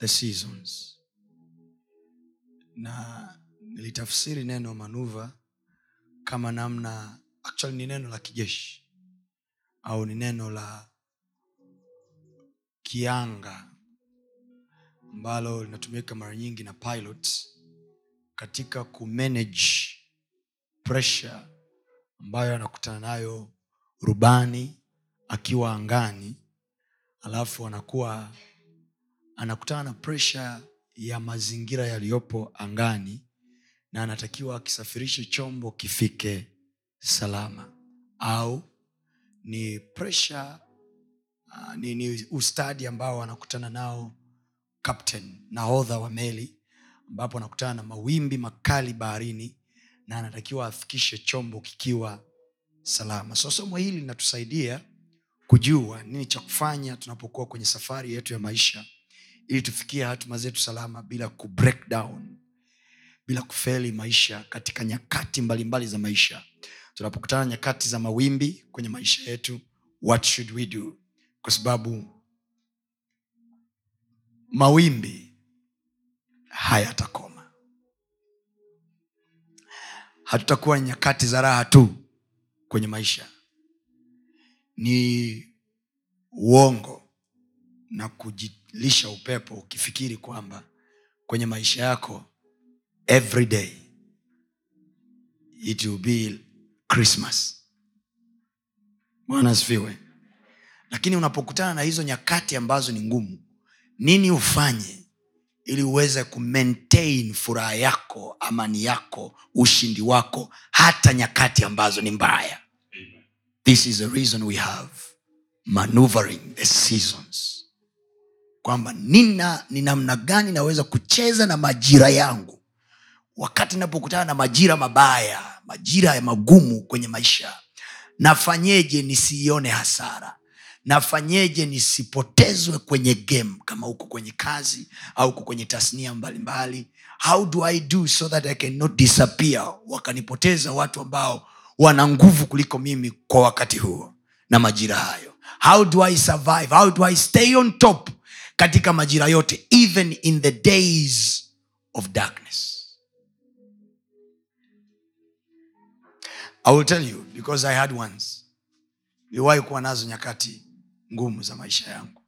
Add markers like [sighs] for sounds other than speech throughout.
the seasons. Na nilitafsiri neno manuva kama namna actually ni neno la kijeshi au ni neno la kianga ambalo linatumika mara nyingi na pilots katika kumanage pressure ambayo anakutana nayo rubani akiwa angani alafu anakuwa anakutana na presha ya mazingira yaliyopo angani na anatakiwa akisafirishe chombo kifike salama. Au ni presha uh, ni, ni ustadi ambao anakutana nao captain nahodha wa meli ambapo anakutana na mawimbi makali baharini na anatakiwa afikishe chombo kikiwa salama. So somo hili linatusaidia kujua nini cha kufanya tunapokuwa kwenye safari yetu ya maisha ili tufikie hatima zetu salama bila ku bila kufeli maisha katika nyakati mbalimbali mbali za maisha. Tunapokutana nyakati za mawimbi kwenye maisha yetu what should we do? Kwa sababu mawimbi hayatakoma. Hatutakuwa nyakati za raha tu kwenye maisha. Ni uongo na kujilisha upepo ukifikiri kwamba kwenye maisha yako every day it will be christmas. Bwana asifiwe. Lakini unapokutana na hizo nyakati ambazo ni ngumu nini ufanye ili uweze kumaintain furaha yako amani yako ushindi wako hata nyakati ambazo ni mbaya? This is the reason we have maneuvering the seasons kwamba nina ni namna gani naweza kucheza na majira yangu. Wakati napokutana na majira mabaya majira ya magumu kwenye maisha nafanyeje nisiione hasara? Nafanyeje nisipotezwe kwenye game kama huko kwenye kazi au huko kwenye tasnia mbalimbali? Mbali. how do i do so that i cannot disappear? Wakanipoteza watu ambao wana nguvu kuliko mimi kwa wakati huo na majira hayo. How do i survive? How do i stay on top katika majira yote even in the days of darkness. I will tell you because i had once niliwahi kuwa nazo nyakati ngumu za maisha yangu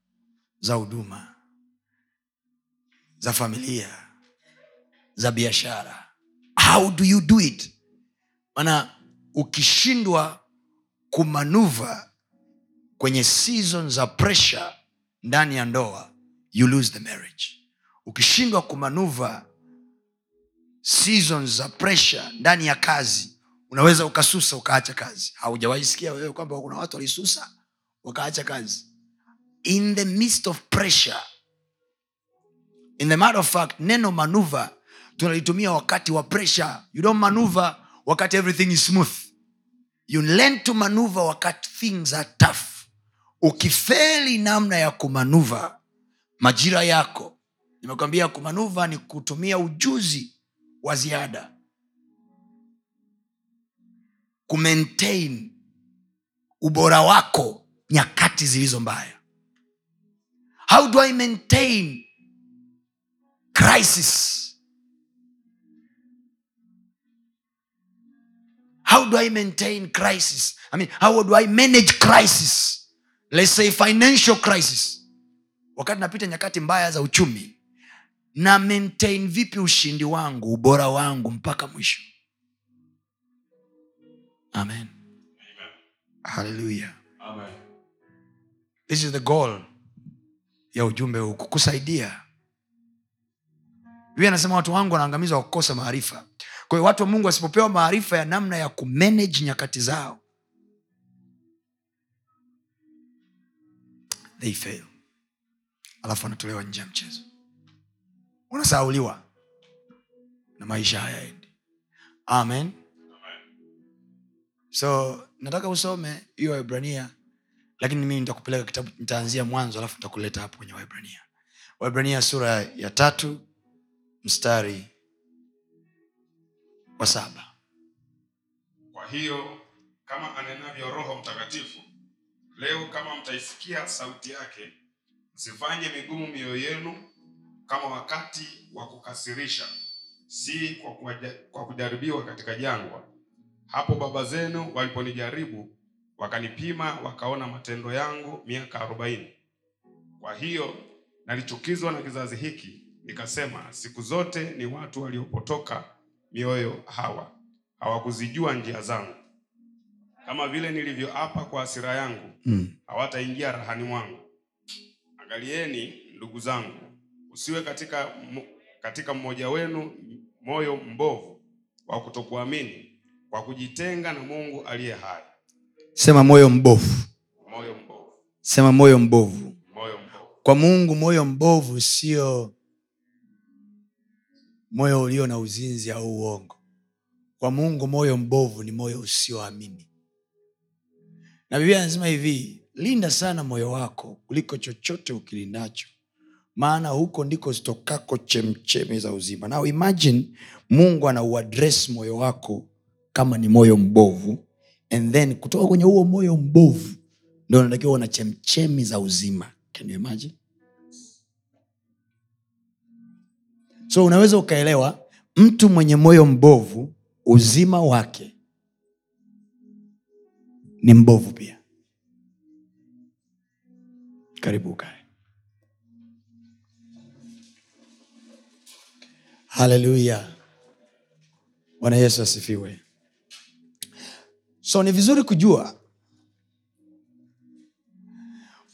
za huduma za familia za biashara. How do you do it? Maana ukishindwa kumanuva kwenye season za pressure ndani ya ndoa you lose the marriage. Ukishindwa kumanuva seasons za pressure ndani ya kazi unaweza ukasusa ukaacha kazi. Haujawaisikia wewe kwamba kuna watu walisusa wakaacha kazi. In the midst of pressure in the matter of fact neno manuva tunalitumia wakati wa pressure. You don't manuva wakati everything is smooth. You learn to manuva wakati things are tough. Ukifeli namna ya kumanuva majira yako. Nimekwambia kumanuva ni kutumia ujuzi wa ziada. Kumaintain ubora wako nyakati zilizo mbaya. How do i maintain crisis? How do i maintain crisis? I mean how do i manage crisis? Let's say financial crisis wakati napita nyakati mbaya za uchumi na maintain vipi ushindi wangu ubora wangu mpaka mwisho? Amen. Haleluya this is the goal ya ujumbe huu kukusaidia. Biblia anasema watu wangu wanaangamizwa kwa kukosa maarifa. Kwa hiyo watu wa mungu wasipopewa maarifa ya namna ya kumanage nyakati zao they fail alafu anatolewa nje ya mchezo. Unasauliwa na maisha hayaendi. Amen. So nataka usome hiyo waibrania lakini mimi nitakupeleka kitabu nitaanzia mwanzo alafu nitakuleta hapo kwenye waibrania waibrania sura ya tatu mstari wa saba. Kwa hiyo kama anenavyo roho mtakatifu leo kama mtaisikia sauti yake msifanye migumu mioyo yenu kama wakati wa kukasirisha si kwa, kwa kujaribiwa katika jangwa. Hapo baba zenu waliponijaribu wakanipima wakaona matendo yangu miaka arobaini. Kwa hiyo nalichukizwa na kizazi hiki nikasema siku zote ni watu waliopotoka mioyo hawa hawakuzijua njia zangu. Kama vile nilivyoapa kwa hasira yangu mm. hawataingia rahani mwangu angalieni ndugu zangu usiwe katika, katika mmoja wenu moyo mbovu wa kutokuamini kwa kujitenga na mungu aliye hai. Sema moyo mbovu. Moyo mbovu. Sema moyo mbovu. Moyo mbovu. Kwa mungu moyo mbovu sio moyo ulio na uzinzi au uongo. Kwa mungu moyo mbovu ni moyo usioamini. Na biblia anasema hivi linda sana moyo wako kuliko chochote ukilindacho maana huko ndiko zitokako chemchemi za uzima. Now imagine mungu anauadres moyo wako kama ni moyo mbovu. And then kutoka kwenye huo moyo mbovu ndo unatakiwa una chemchemi za uzima. Can you imagine? So unaweza ukaelewa mtu mwenye moyo mbovu uzima wake ni mbovu pia karibu ukae. Haleluya bwana yesu asifiwe. So ni vizuri kujua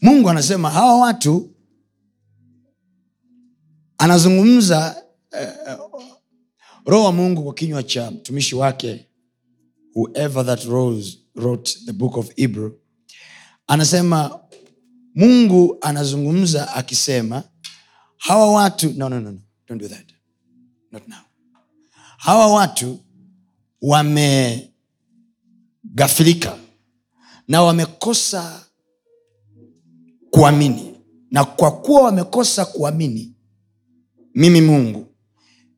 mungu anasema hawa watu anazungumza eh, eh, roho wa mungu kwa kinywa cha mtumishi wake whoever that rose, wrote the book of hebrew. Anasema mungu anazungumza akisema hawa watu no, no, no, no. Don't do that. Not now. hawa watu wamegafirika na wamekosa kuamini na kwa kuwa wamekosa kuamini mimi mungu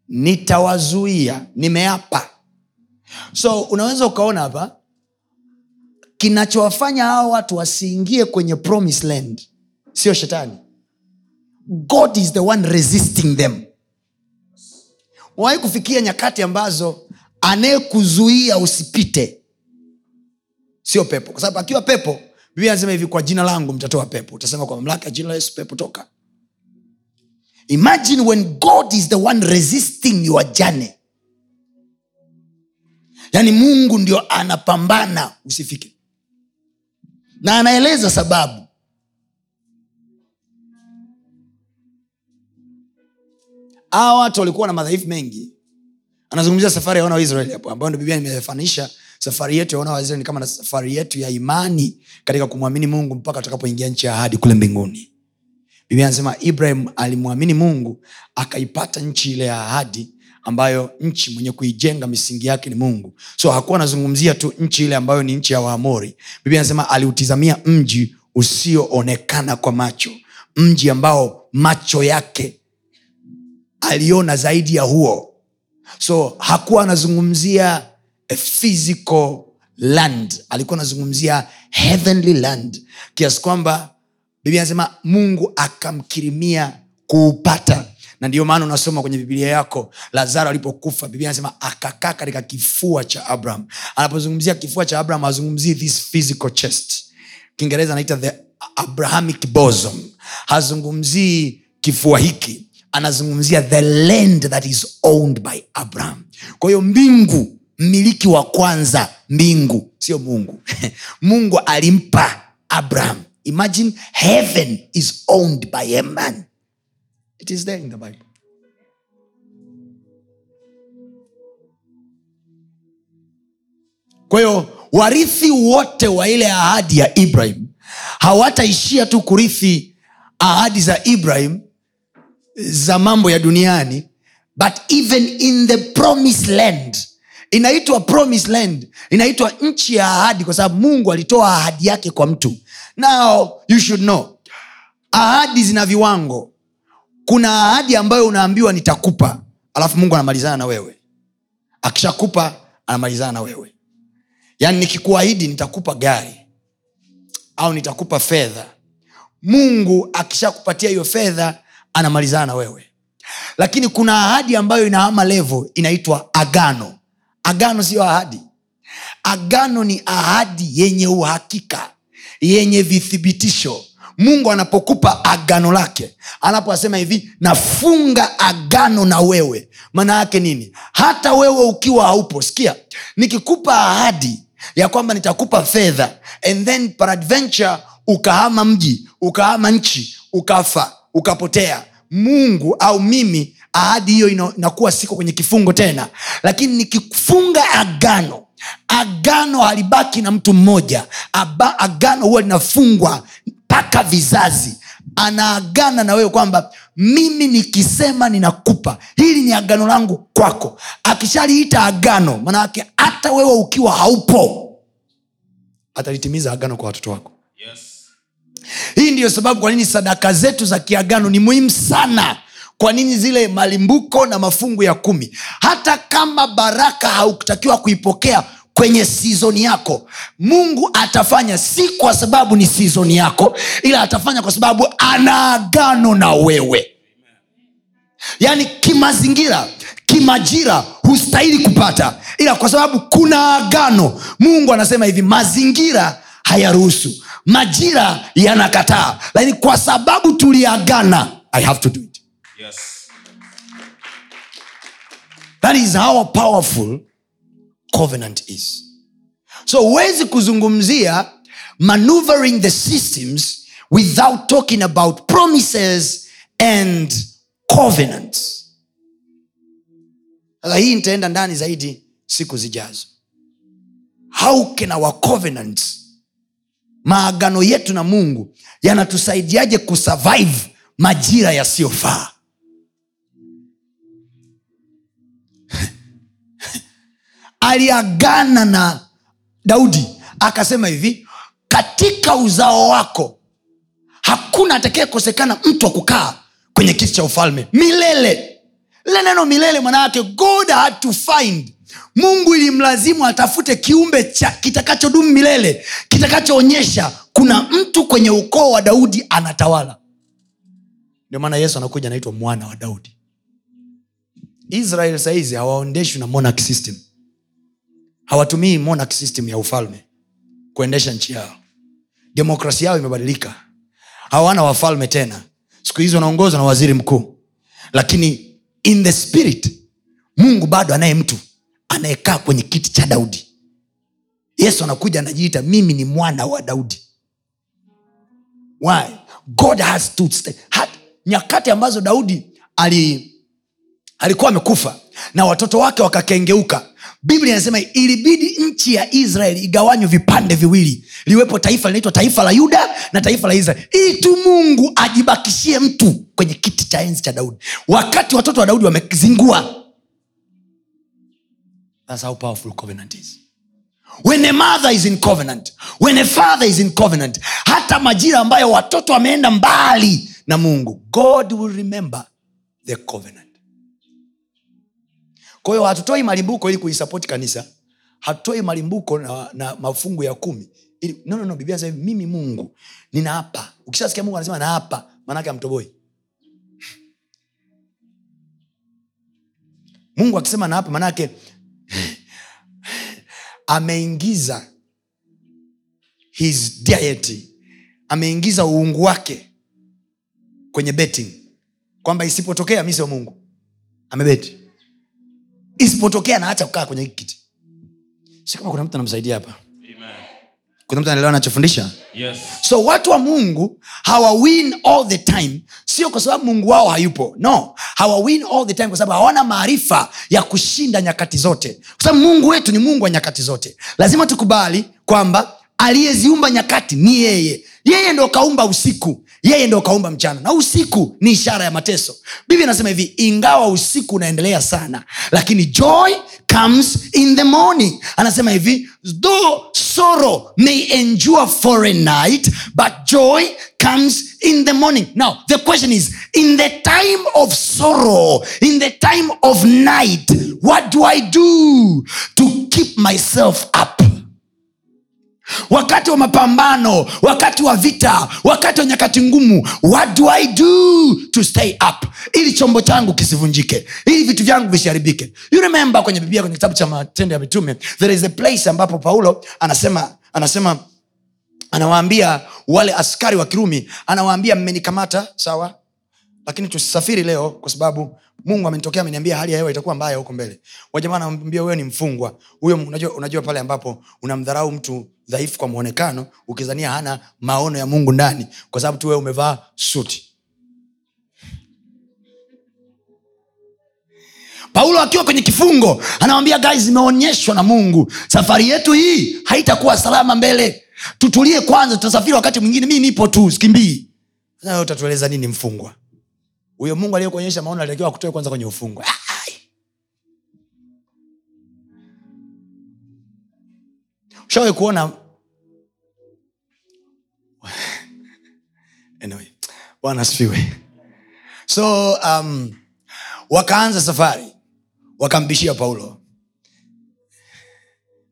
nitawazuia nimeapa so unaweza ukaona hapa kinachowafanya hawa watu wasiingie kwenye promise land sio shetani. God is the one resisting them. Wahi kufikia nyakati ambazo anayekuzuia usipite. Sio pepo. Kwa sababu akiwa pepo biblia anasema hivi kwa jina langu mtatoa pepo. Utasema kwa mamlaka ya jina la yesu pepo toka. Imagine when god is the one resisting your journey. Yaani mungu ndio anapambana usifike na anaeleza sababu. Hawa watu walikuwa na madhaifu mengi. Anazungumzia safari ya wana wa israeli hapo ambayo biblia nimefanisha safari yetu ya wana wa israeli ni kama na safari yetu ya imani katika kumwamini mungu mpaka tutakapoingia nchi ya ahadi kule mbinguni. Biblia anasema ibrahim alimwamini mungu akaipata nchi ile ya ahadi ambayo nchi mwenye kuijenga misingi yake ni mungu. So hakuwa anazungumzia tu nchi ile ambayo ni nchi ya waamori. Biblia anasema aliutizamia mji usioonekana kwa macho. Mji ambao macho yake aliona zaidi ya huo. So hakuwa anazungumzia physical land. Alikuwa anazungumzia heavenly land. Kiasi kwamba biblia anasema mungu akamkirimia kuupata na ndio maana unasoma kwenye bibilia yako lazaro alipokufa biblia anasema akakaa katika kifua cha abraham. Anapozungumzia kifua cha abraham azungumzii this physical chest. Kiingereza anaita the abrahamic bosom. Hazungumzii kifua hiki anazungumzia the land that is owned by abraham. Kwa hiyo mbingu mmiliki wa kwanza mbingu sio mungu. [laughs] Mungu alimpa abraham. Imagine heaven is owned by a man it is there in the bible. Kwa hiyo warithi wote wa ile ahadi ya ibrahim hawataishia tu kurithi ahadi za ibrahim za mambo ya duniani but even in the promised land. Inaitwa promised land inaitwa nchi ya ahadi kwa sababu mungu alitoa ahadi yake kwa mtu. Now you should know ahadi zina viwango kuna ahadi ambayo unaambiwa nitakupa alafu mungu anamalizana na wewe. Akishakupa anamalizana na wewe. Yaani nikikuahidi nitakupa gari au nitakupa fedha. Mungu akishakupatia hiyo fedha anamalizana na wewe. Lakini kuna ahadi ambayo inaama levo inaitwa agano. Agano siyo ahadi. Agano ni ahadi yenye uhakika yenye vithibitisho mungu anapokupa agano lake anaposema hivi nafunga agano na wewe. Maana yake nini? Hata wewe ukiwa haupo sikia nikikupa ahadi ya kwamba nitakupa fedha and then peradventure ukahama mji ukahama nchi ukafa ukapotea mungu au mimi ahadi hiyo inakuwa siko kwenye kifungo tena. Lakini nikifunga agano agano halibaki na mtu mmoja Aba, agano huwa linafungwa mpaka vizazi anaagana na wewe kwamba mimi nikisema ninakupa hili ni agano langu kwako. Akishaliita agano maanayake hata wewe ukiwa haupo atalitimiza agano kwa watoto wako. Yes. hii ndiyo sababu kwa nini sadaka zetu za kiagano ni muhimu sana. Kwa nini zile malimbuko na mafungu ya kumi? Hata kama baraka haukutakiwa kuipokea kwenye sizoni yako. Mungu atafanya si kwa sababu ni sizoni yako ila atafanya kwa sababu ana agano na wewe. Yaani kimazingira kimajira hustahili kupata ila kwa sababu kuna agano mungu anasema hivi mazingira hayaruhusu majira yanakataa lakini kwa sababu tuliagana i have to do it. Yes. that is how powerful covenant is. So huwezi kuzungumzia maneuvering the systems without talking about promises and covenants. Sasa hii nitaenda ndani zaidi siku zijazo. How can our covenants maagano yetu na mungu yanatusaidiaje kusurvive majira yasiyofaa aliagana na daudi akasema hivi katika uzao wako hakuna atakayekosekana mtu wa kukaa kwenye kiti cha ufalme. Milele. Lile neno milele mwanayake god had to find. Mungu ilimlazimu atafute kiumbe cha kitakachodumu milele kitakachoonyesha kuna mtu kwenye ukoo wa daudi anatawala. Ndio maana yesu anakuja anaitwa mwana wa daudi. Israel sahizi hawaondeshwi na monarch system hawatumii monarch system ya ufalme kuendesha nchi yao. Demokrasi yao imebadilika. Hawana wafalme tena. Siku hizi wanaongozwa na waziri mkuu. Lakini in the spirit mungu bado anaye mtu anayekaa kwenye kiti cha daudi. Yesu anakuja anajiita mimi ni mwana wa daudi. Why? God has to stay. Hat, nyakati ambazo daudi ali alikuwa amekufa na watoto wake wakakengeuka biblia inasema ilibidi nchi ya israeli igawanywe vipande viwili. Liwepo taifa linaitwa taifa la yuda na taifa la israeli ili tu mungu ajibakishie mtu kwenye kiti cha enzi cha daudi. Wakati watoto wa daudi wamezingua. When a mother is in covenant when a father is in covenant hata majira ambayo watoto wameenda mbali na mungu god will remember the covenant kwa hiyo hatutoi malimbuko ili kuisapoti kanisa. Hatutoi malimbuko na, na mafungu ya kumi ili, no, no, no, biblia inasema mimi mungu ninaapa. Ukishasikia mungu anasema naapa maanake amtoboi mungu akisema naapa maanake ameingiza his deity ameingiza uungu wake kwenye betting. Kwamba isipotokea mi sio mungu. Amebeti isipotokea naacha kukaa kwenye hiki kiti. Si kama kuna mtu anamsaidia hapa? Kuna mtu anaelewa anachofundisha? Yes. so watu wa mungu hawawin all the time. Sio kwa sababu mungu wao hayupo. No. Hawawin all the time kwa sababu hawana maarifa ya kushinda nyakati zote. Kwa sababu mungu wetu ni mungu wa nyakati zote. Lazima tukubali kwamba aliyeziumba nyakati ni yeye. Yeye ndo kaumba usiku yeye ndo kaumba mchana. Na usiku ni ishara ya mateso. Biblia anasema hivi ingawa usiku unaendelea sana lakini joy comes in the morning. Anasema hivi though sorrow may endure for a night but joy comes in the morning. Now the question is in the time of sorrow in the time of night what do i do to keep myself up wakati wa mapambano wakati wa vita wakati wa nyakati ngumu what do i do to stay up? Ili chombo changu kisivunjike ili vitu vyangu visiharibike. You remember kwenye biblia kwenye kitabu cha matendo ya mitume there is a place ambapo paulo anasema anasema anawaambia wale askari wa kirumi anawaambia mmenikamata sawa? Lakini tusisafiri leo kwa sababu mungu amenitokea ameniambia hali ya hewa itakuwa mbaya huko mbele. Wajamaa anamwambia wewe ni mfungwa. Huyo unajua, unajua pale ambapo unamdharau mtu dhaifu kwa mwonekano ukizania hana maono ya mungu ndani kwa sababu tu wee umevaa suti. Paulo akiwa kwenye kifungo anawambia guys imeonyeshwa na mungu. Safari yetu hii haitakuwa salama mbele. Tutulie kwanza tutasafiri wakati mwingine. Mi nipo tu sikimbii. Utatueleza nini mfungwa? Huyo mungu aliyekuonyesha maono alitakiwa akutoe kwanza kwenye ufungwa. Ai. Ushawahi kuona anyway, bwana so um, wakaanza safari wakambishia paulo.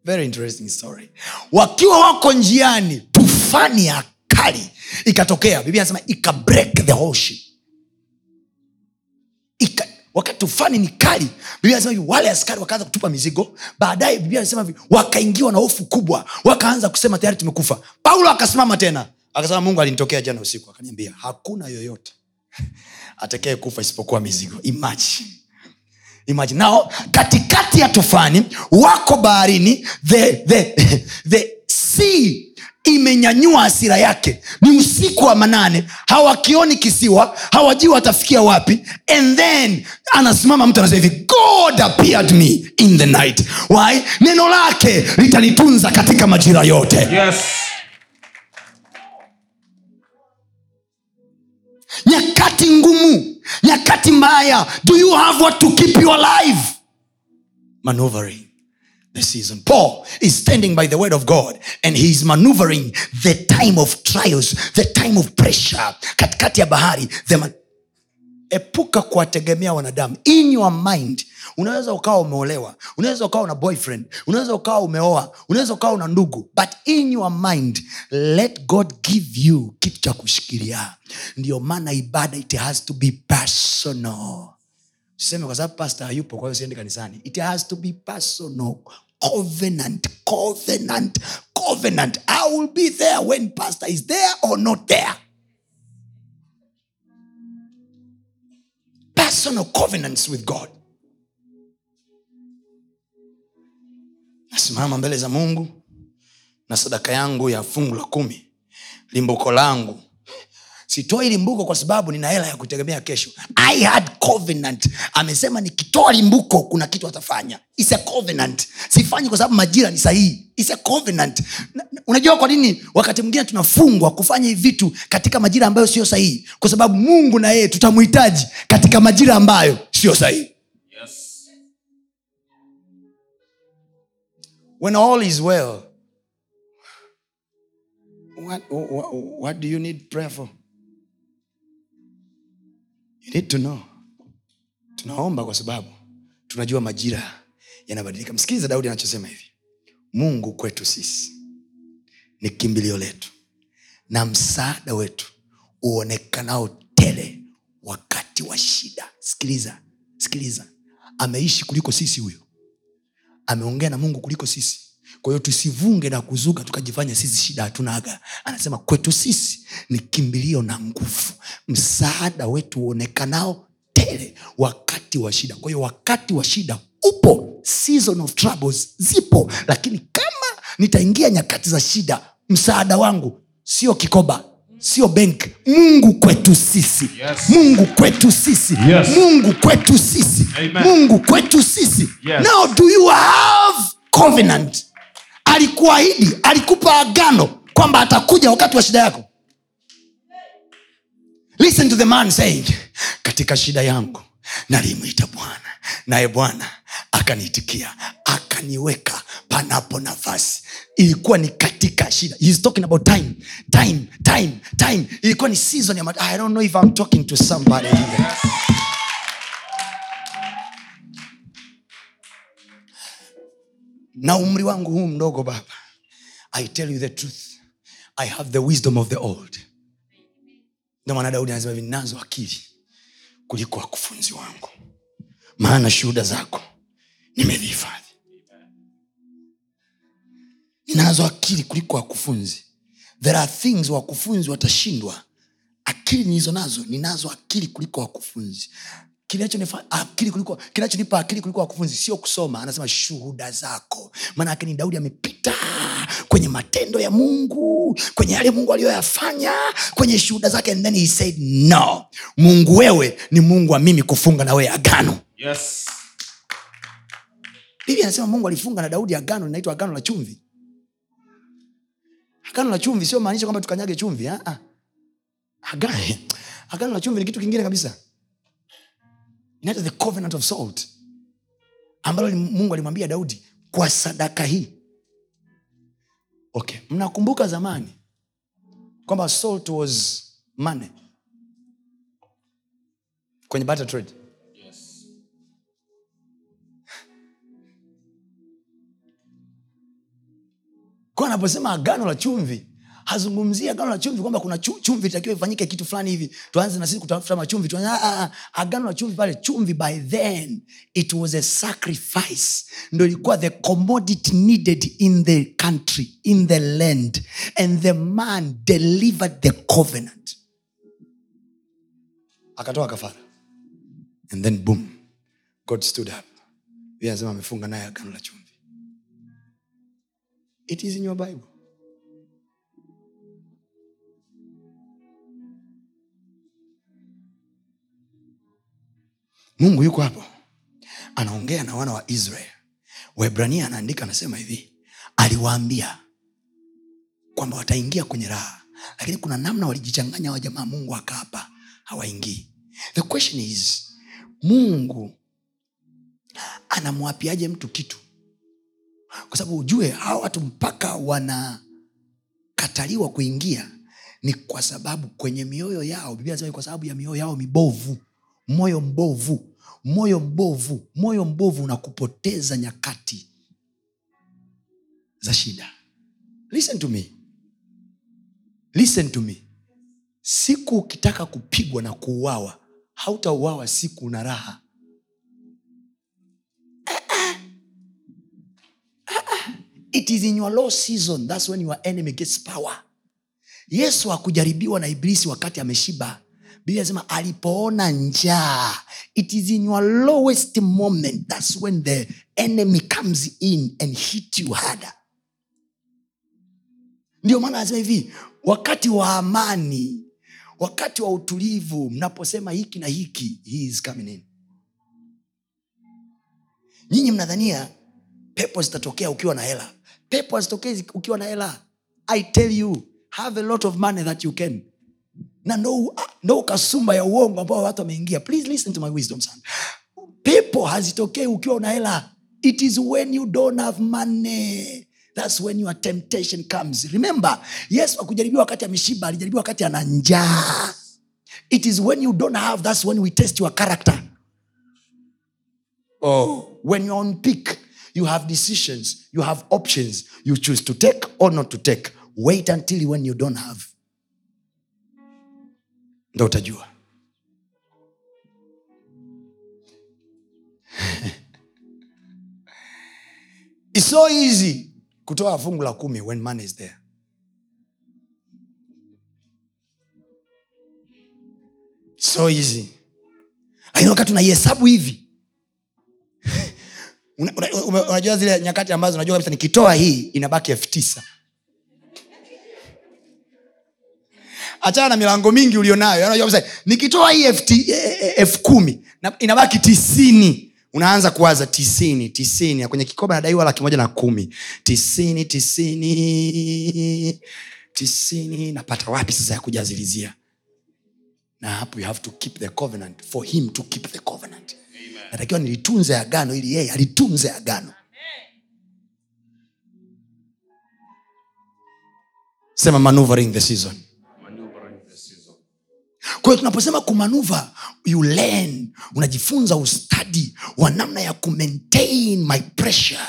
Very interesting story. Wakiwa wako njiani tufani ya kali ikatokea. Biblia anasema ika break the whole ship. Ika, wakati tufani ni kali biblia wale askari wakaanza kutupa mizigo. Baadaye biblia anasema hivi wakaingiwa na hofu kubwa wakaanza kusema tayari tumekufa. Paulo akasimama tena akasema mungu alinitokea jana usiku. Akaniambia hakuna yoyote [laughs] atakaye kufa isipokuwa mizigo. Imaji imagine. Nao katikati ya tufani wako baharini the, the, [laughs] the sea imenyanyua hasira yake. Ni usiku wa manane hawakioni kisiwa hawajui watafikia wapi and then anasimama mtu anasema hivi god appeared me in the night. Why? Neno lake litanitunza katika majira yote. Yes. nyakati ngumu nyakati mbaya. Do you have what to keep you alive maneuvering the season. Paul is standing by the word of god and he is maneuvering the time of trials the time of pressure. Katikati ya bahari the ma- epuka kuwategemea wanadamu. In your mind unaweza ukawa umeolewa unaweza ukawa una boyfriend unaweza ukawa umeoa unaweza ukawa una ndugu but in your mind let god give you kitu cha kushikilia. Ndio maana ibada it has to be personal siseme kwa sababu pasta hayupo kwa hiyo siendi kanisani. It has to be personal. Covenant covenant covenant. I will be there when pastor is there or not there. Personal covenants with god. Nasimama mbele za mungu na sadaka yangu ya fungu la kumi limbuko langu sitoi limbuko kwa sababu nina hela ya kutegemea kesho. I had covenant. Amesema nikitoa limbuko kuna kitu atafanya. It's a covenant. Sifanyi kwa sababu majira ni sahihi. It's a covenant. Na- na- unajua kwa nini? Wakati mwingine tunafungwa kufanya hivi vitu katika majira ambayo sio sahihi. Kwa sababu mungu na yeye tutamhitaji katika majira ambayo sio sahihi. Yes. when all is well what, what, what do you need prayer for you need to know. Tunaomba kwa sababu tunajua majira yanabadilika. Msikiliza daudi anachosema hivi. Mungu kwetu sisi ni kimbilio letu na msaada wetu uonekanao tele wakati wa shida. Sikiliza sikiliza. Ameishi kuliko sisi huyo ameongea na mungu kuliko sisi kwa hiyo tusivunge na kuzuka tukajifanya sisi shida hatunaga. Anasema kwetu sisi ni kimbilio na nguvu. Msaada wetu uonekanao tele wakati wa shida. Kwa hiyo wakati wa shida upo season of troubles zipo. Lakini kama nitaingia nyakati za shida msaada wangu sio kikoba sio benk mungu kwetu sisi. Yes. mungu kwetu sisi. Yes. mungu kwetu sisi. Amen. mungu kwetu sisi. Yes. now do you have covenant alikuahidi alikupa agano kwamba atakuja wakati wa shida yako. Listen to the man saying katika shida yangu nalimwita bwana naye bwana akaniitikia akaniweka panapo nafasi. Ilikuwa ni katika shida. He's talking about time time time time. Ilikuwa ni season ya i don't know if i'm talking to somebody here. Na umri wangu huu mdogo baba i tell you the truth. I have the wisdom of the old. Ndo maana daudi anasema hivi akili kuliko wakufunzi wangu. Maana shuhuda zako nimezihifadhi. Ninazo akili kuliko wakufunzi. There are things wakufunzi watashindwa. Akili nilizo nazo ninazo akili kuliko wakufunzi akili kuliko kinachonipa akili kuliko wakufunzi. Sio kusoma anasema shuhuda zako. Maanake ni daudi amepita kwenye matendo ya mungu kwenye yale mungu aliyoyafanya kwenye shuhuda zake and then he said no. Mungu wewe ni mungu wa mimi kufunga na wewe agano. Yes. biblia anasema mungu alifunga na daudi agano linaitwa agano la chumvi. Agano la chumvi sio maanisha kwamba tukanyage chumvi ah, ah. agano, [laughs] agano la chumvi ni kitu kingine kabisa inaitwa the covenant of salt ambalo mungu alimwambia daudi kwa sadaka hii. Okay mnakumbuka zamani kwamba salt was money kwenye barter trade? Yes. kwa anaposema agano la chumvi hazungumzii agano la chumvi kwamba kuna chu- chumvi itakiwa ifanyike kitu fulani hivi. Tuanze na sisi kutafuta machumvi ah, ah, ah. agano la chumvi pale chumvi by then it was a sacrifice. Ndo ilikuwa the commodity needed in the country in the land and the man delivered the covenant. Akatoa kafara and then boom god stood up. Anasema amefunga naye agano la chumvi. It is in your bible mungu yuko hapo. Anaongea na wana wa israel. Waibrania anaandika anasema hivi aliwaambia kwamba wataingia kwenye raha lakini kuna namna walijichanganya wa jamaa mungu akaapa hawaingii. The question is mungu anamwapiaje mtu kitu? Kwa sababu ujue hawa watu mpaka wanakataliwa kuingia ni kwa sababu kwenye mioyo yao biblia kwa sababu ya mioyo yao mibovu moyo mbovu moyo mbovu moyo mbovu unakupoteza nyakati za shida. Listen to me. Listen to me. Siku ukitaka kupigwa na kuuawa hautauawa siku una raha. It is in your low season thats when your enemy gets power. Yesu hakujaribiwa na ibilisi wakati ameshiba biblia anasema alipoona njaa it is in your lowest moment thats when the enemy comes in and hit you harder. Ndio maana anasema hivi wakati wa amani wakati wa utulivu mnaposema hiki na hiki he is coming in. Nyinyi mnadhania pepo zitatokea ukiwa na hela. Pepo hazitokei ukiwa na hela. I tell you have a lot of money that you can na ndo, ndo kasumba ya uongo ambao watu wameingia. Please listen to my wisdom son. Pepo hazitokei ukiwa una hela. It is when you don't have money. Thats when your temptation comes. Remember yesu akujaribiwa wakati ameshiba alijaribiwa wakati ana njaa. It is when you don't have thats when we test your character. Oh. when you're on peak you have decisions you have options. You choose to take or not to take. Wait until when you don't have ndo utajua. It's so easy kutoa fungu la kumi when money is there. So easy. Lakini wakati unaihesabu hivi. [laughs] Una- una- una, unajua zile nyakati ambazo unajua kabisa nikitoa hii inabaki elfu tisa achana na milango mingi ulionayo. Yaani nikitoa hii elfu eh, eh, elfu kumi inabaki tisini. Unaanza kuwaza tisini tisini. Kwenye kikoba nadaiwa laki moja na kumi. Tisini tisini tisini. Napata wapi sasa ya kujazilizia? Na hapo you have to keep the covenant. For him to keep the covenant. Natakiwa nilitunze agano ili yeye alitunze agano. Sema Maneuvering the season. Kwa tunaposema kumanuva you learn unajifunza ustadi wa namna ya kumaintain my pressure.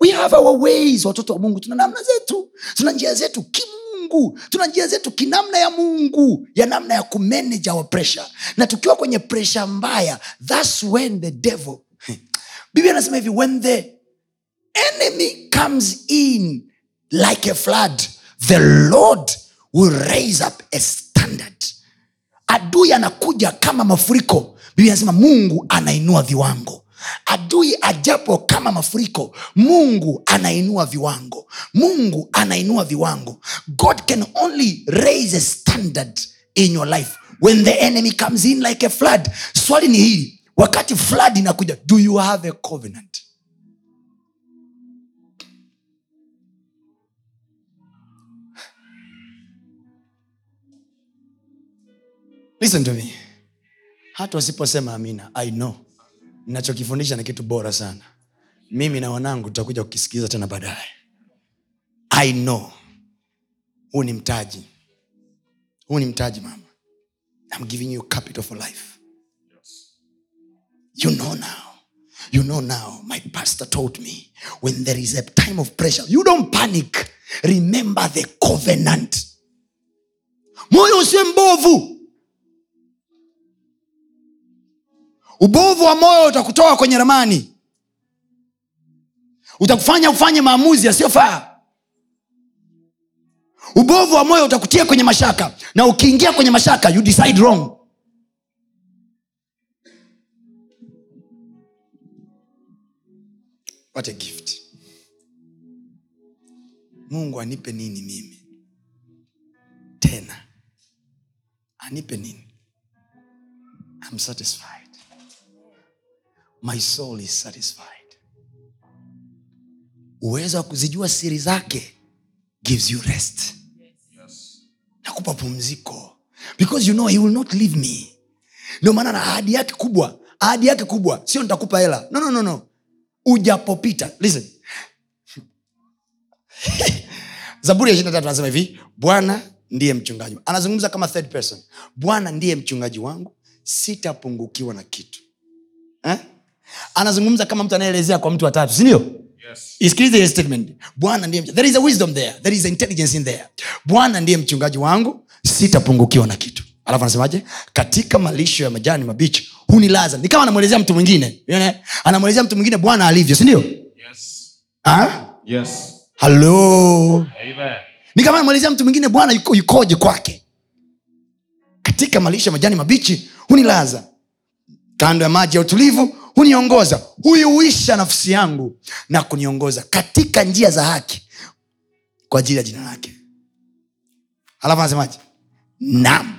We have our ways watoto wa mungu. Tuna namna zetu. Tuna njia zetu kimungu. Tuna njia zetu kinamna ya mungu ya namna ya kumanage our pressure. Na tukiwa kwenye pressure mbaya thats when the devil [laughs] biblia anasema hivi when the enemy comes in like a flood the lord will raise up a standard adui anakuja kama mafuriko. Biblia anasema mungu anainua viwango. Adui ajapo kama mafuriko mungu anainua viwango. Mungu anainua viwango. God can only raise a standard in your life. When the enemy comes in like a flood. Swali ni hili wakati flood inakuja do you have a covenant listen to me. Hata wasiposema amina i know. Nachokifundisha ni kitu bora sana. Mimi na wanangu tutakuja kukisikiliza tena baadaye. I know. Huu ni mtaji. Huu ni mtaji mama. I'm giving you capital for life. You know now. You know now. My pastor told me. When there is a time of pressure you don't panic. Remember the covenant. Moyo usiwe mbovu ubovu wa moyo utakutoa kwenye ramani. Utakufanya ufanye maamuzi yasiyofaa. Ubovu wa moyo utakutia kwenye mashaka. Na ukiingia kwenye mashaka you decide wrong. What a gift. Mungu anipe nini mimi? Tena. Anipe nini? I'm satisfied my soul is satisfied. Uwezo wa kuzijua siri zake gives you rest. Yes. nakupa pumziko. Because you know he will not leave me. Ndio maana na ahadi yake kubwa ahadi yake kubwa sio nitakupa hela. No, no, no, no. ujapopita. Listen. [laughs] Zaburi ya ishiri tatu anasema hivi bwana ndiye mchungaji anazungumza kama third person. Bwana ndiye mchungaji wangu sitapungukiwa na kitu. Eh? Anazungumza kama mtu anayeelezea kwa mtu watatu sindio Yes. isikilize hiyo statement. Bwana ndiye there is a wisdom there. There is a intelligence in there. Bwana ndiye mchungaji wangu sitapungukiwa na kitu. Alafu anasemaje? Katika malisho ya majani mabichi hunilaza. Ni kama anamwelezea mtu mwingine. Anamwelezea mtu mwingine bwana alivyo sindio Yes. Yes. Amen. ni kama anamwelezea mtu mwingine bwana yuko, yukoje kwake. Katika malisho ya majani mabichi hunilaza. Kando ya maji ya utulivu huniongoza. Huiuisha nafsi yangu na kuniongoza katika njia za haki kwa ajili ya jina lake. Alafu anasemaje? Nam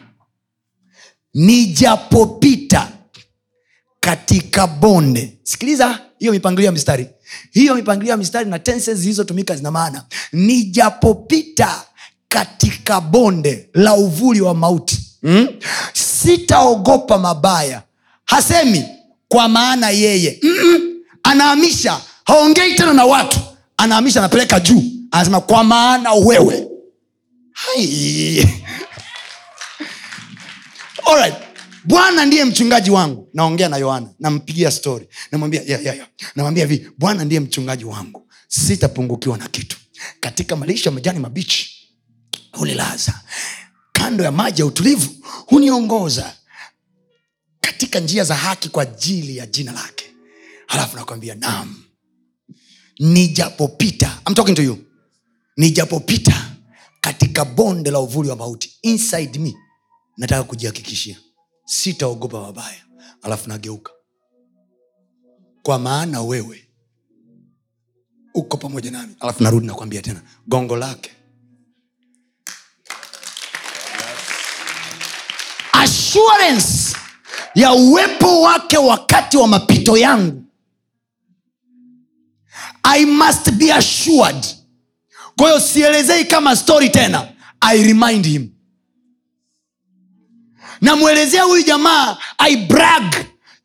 nijapopita katika bonde. Sikiliza hiyo mipangilio ya mistari. Hiyo mipangilio ya mistari na tenses zilizotumika zina maana. Nijapopita katika bonde la uvuli wa mauti. Hmm? sitaogopa mabaya. Hasemi kwa maana yeye. Mm-mm. anaamisha. Haongei tena na watu. Anaamisha anapeleka juu. Anasema kwa maana wewe. [laughs] Bwana ndiye mchungaji wangu. Naongea na yohana. Nampigia stori namwambia yeah, yeah, yeah. namwambia hivi bwana ndiye mchungaji wangu. Sitapungukiwa na kitu. Katika malisha majani mabichi hunilaza. Kando ya maji ya utulivu huniongoza katika njia za haki kwa ajili ya jina lake. Halafu nakwambia nam nijapopita I'm talking to you nijapopita katika bonde la uvuli wa mauti inside me nataka kujihakikishia sitaogopa mabaya. Alafu nageuka. Kwa maana wewe uko pamoja nami. Alafu narudi nakwambia tena gongo lake. Assurance ya uwepo wake wakati wa mapito yangu. I must be assured. Kwa sielezei kama story tena. I remind him. Namwelezea huyu jamaa i brag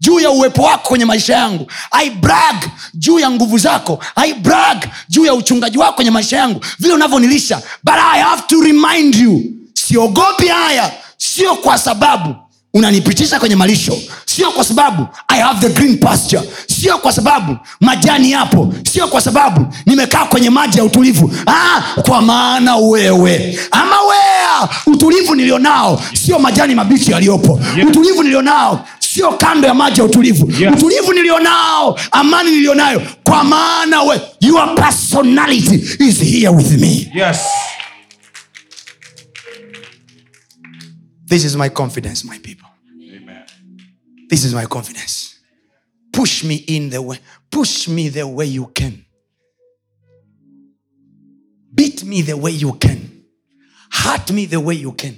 juu ya uwepo wako kwenye maisha yangu. I brag juu ya nguvu zako. I brag juu ya uchungaji wako kwenye maisha yangu. Vile unavyonilisha. But i have to remind you. Siogopi haya. Sio kwa sababu unanipitisha kwenye malisho sio kwa sababu i have the green pasture sio kwa sababu majani yapo sio kwa sababu nimekaa kwenye maji ya utulivu ah, kwa maana wewe ama wea utulivu nilionao sio majani mabichi yaliyopo yeah. utulivu nilionao sio kando ya maji ya utulivu Yes. utulivu nilionao amani nilionayo kwa maana we your personality is here with me Yes. this is my confidence my people. This is my confidence. Push me in the way. Push me the way you can. Beat me the way you can. Hurt me the way you can.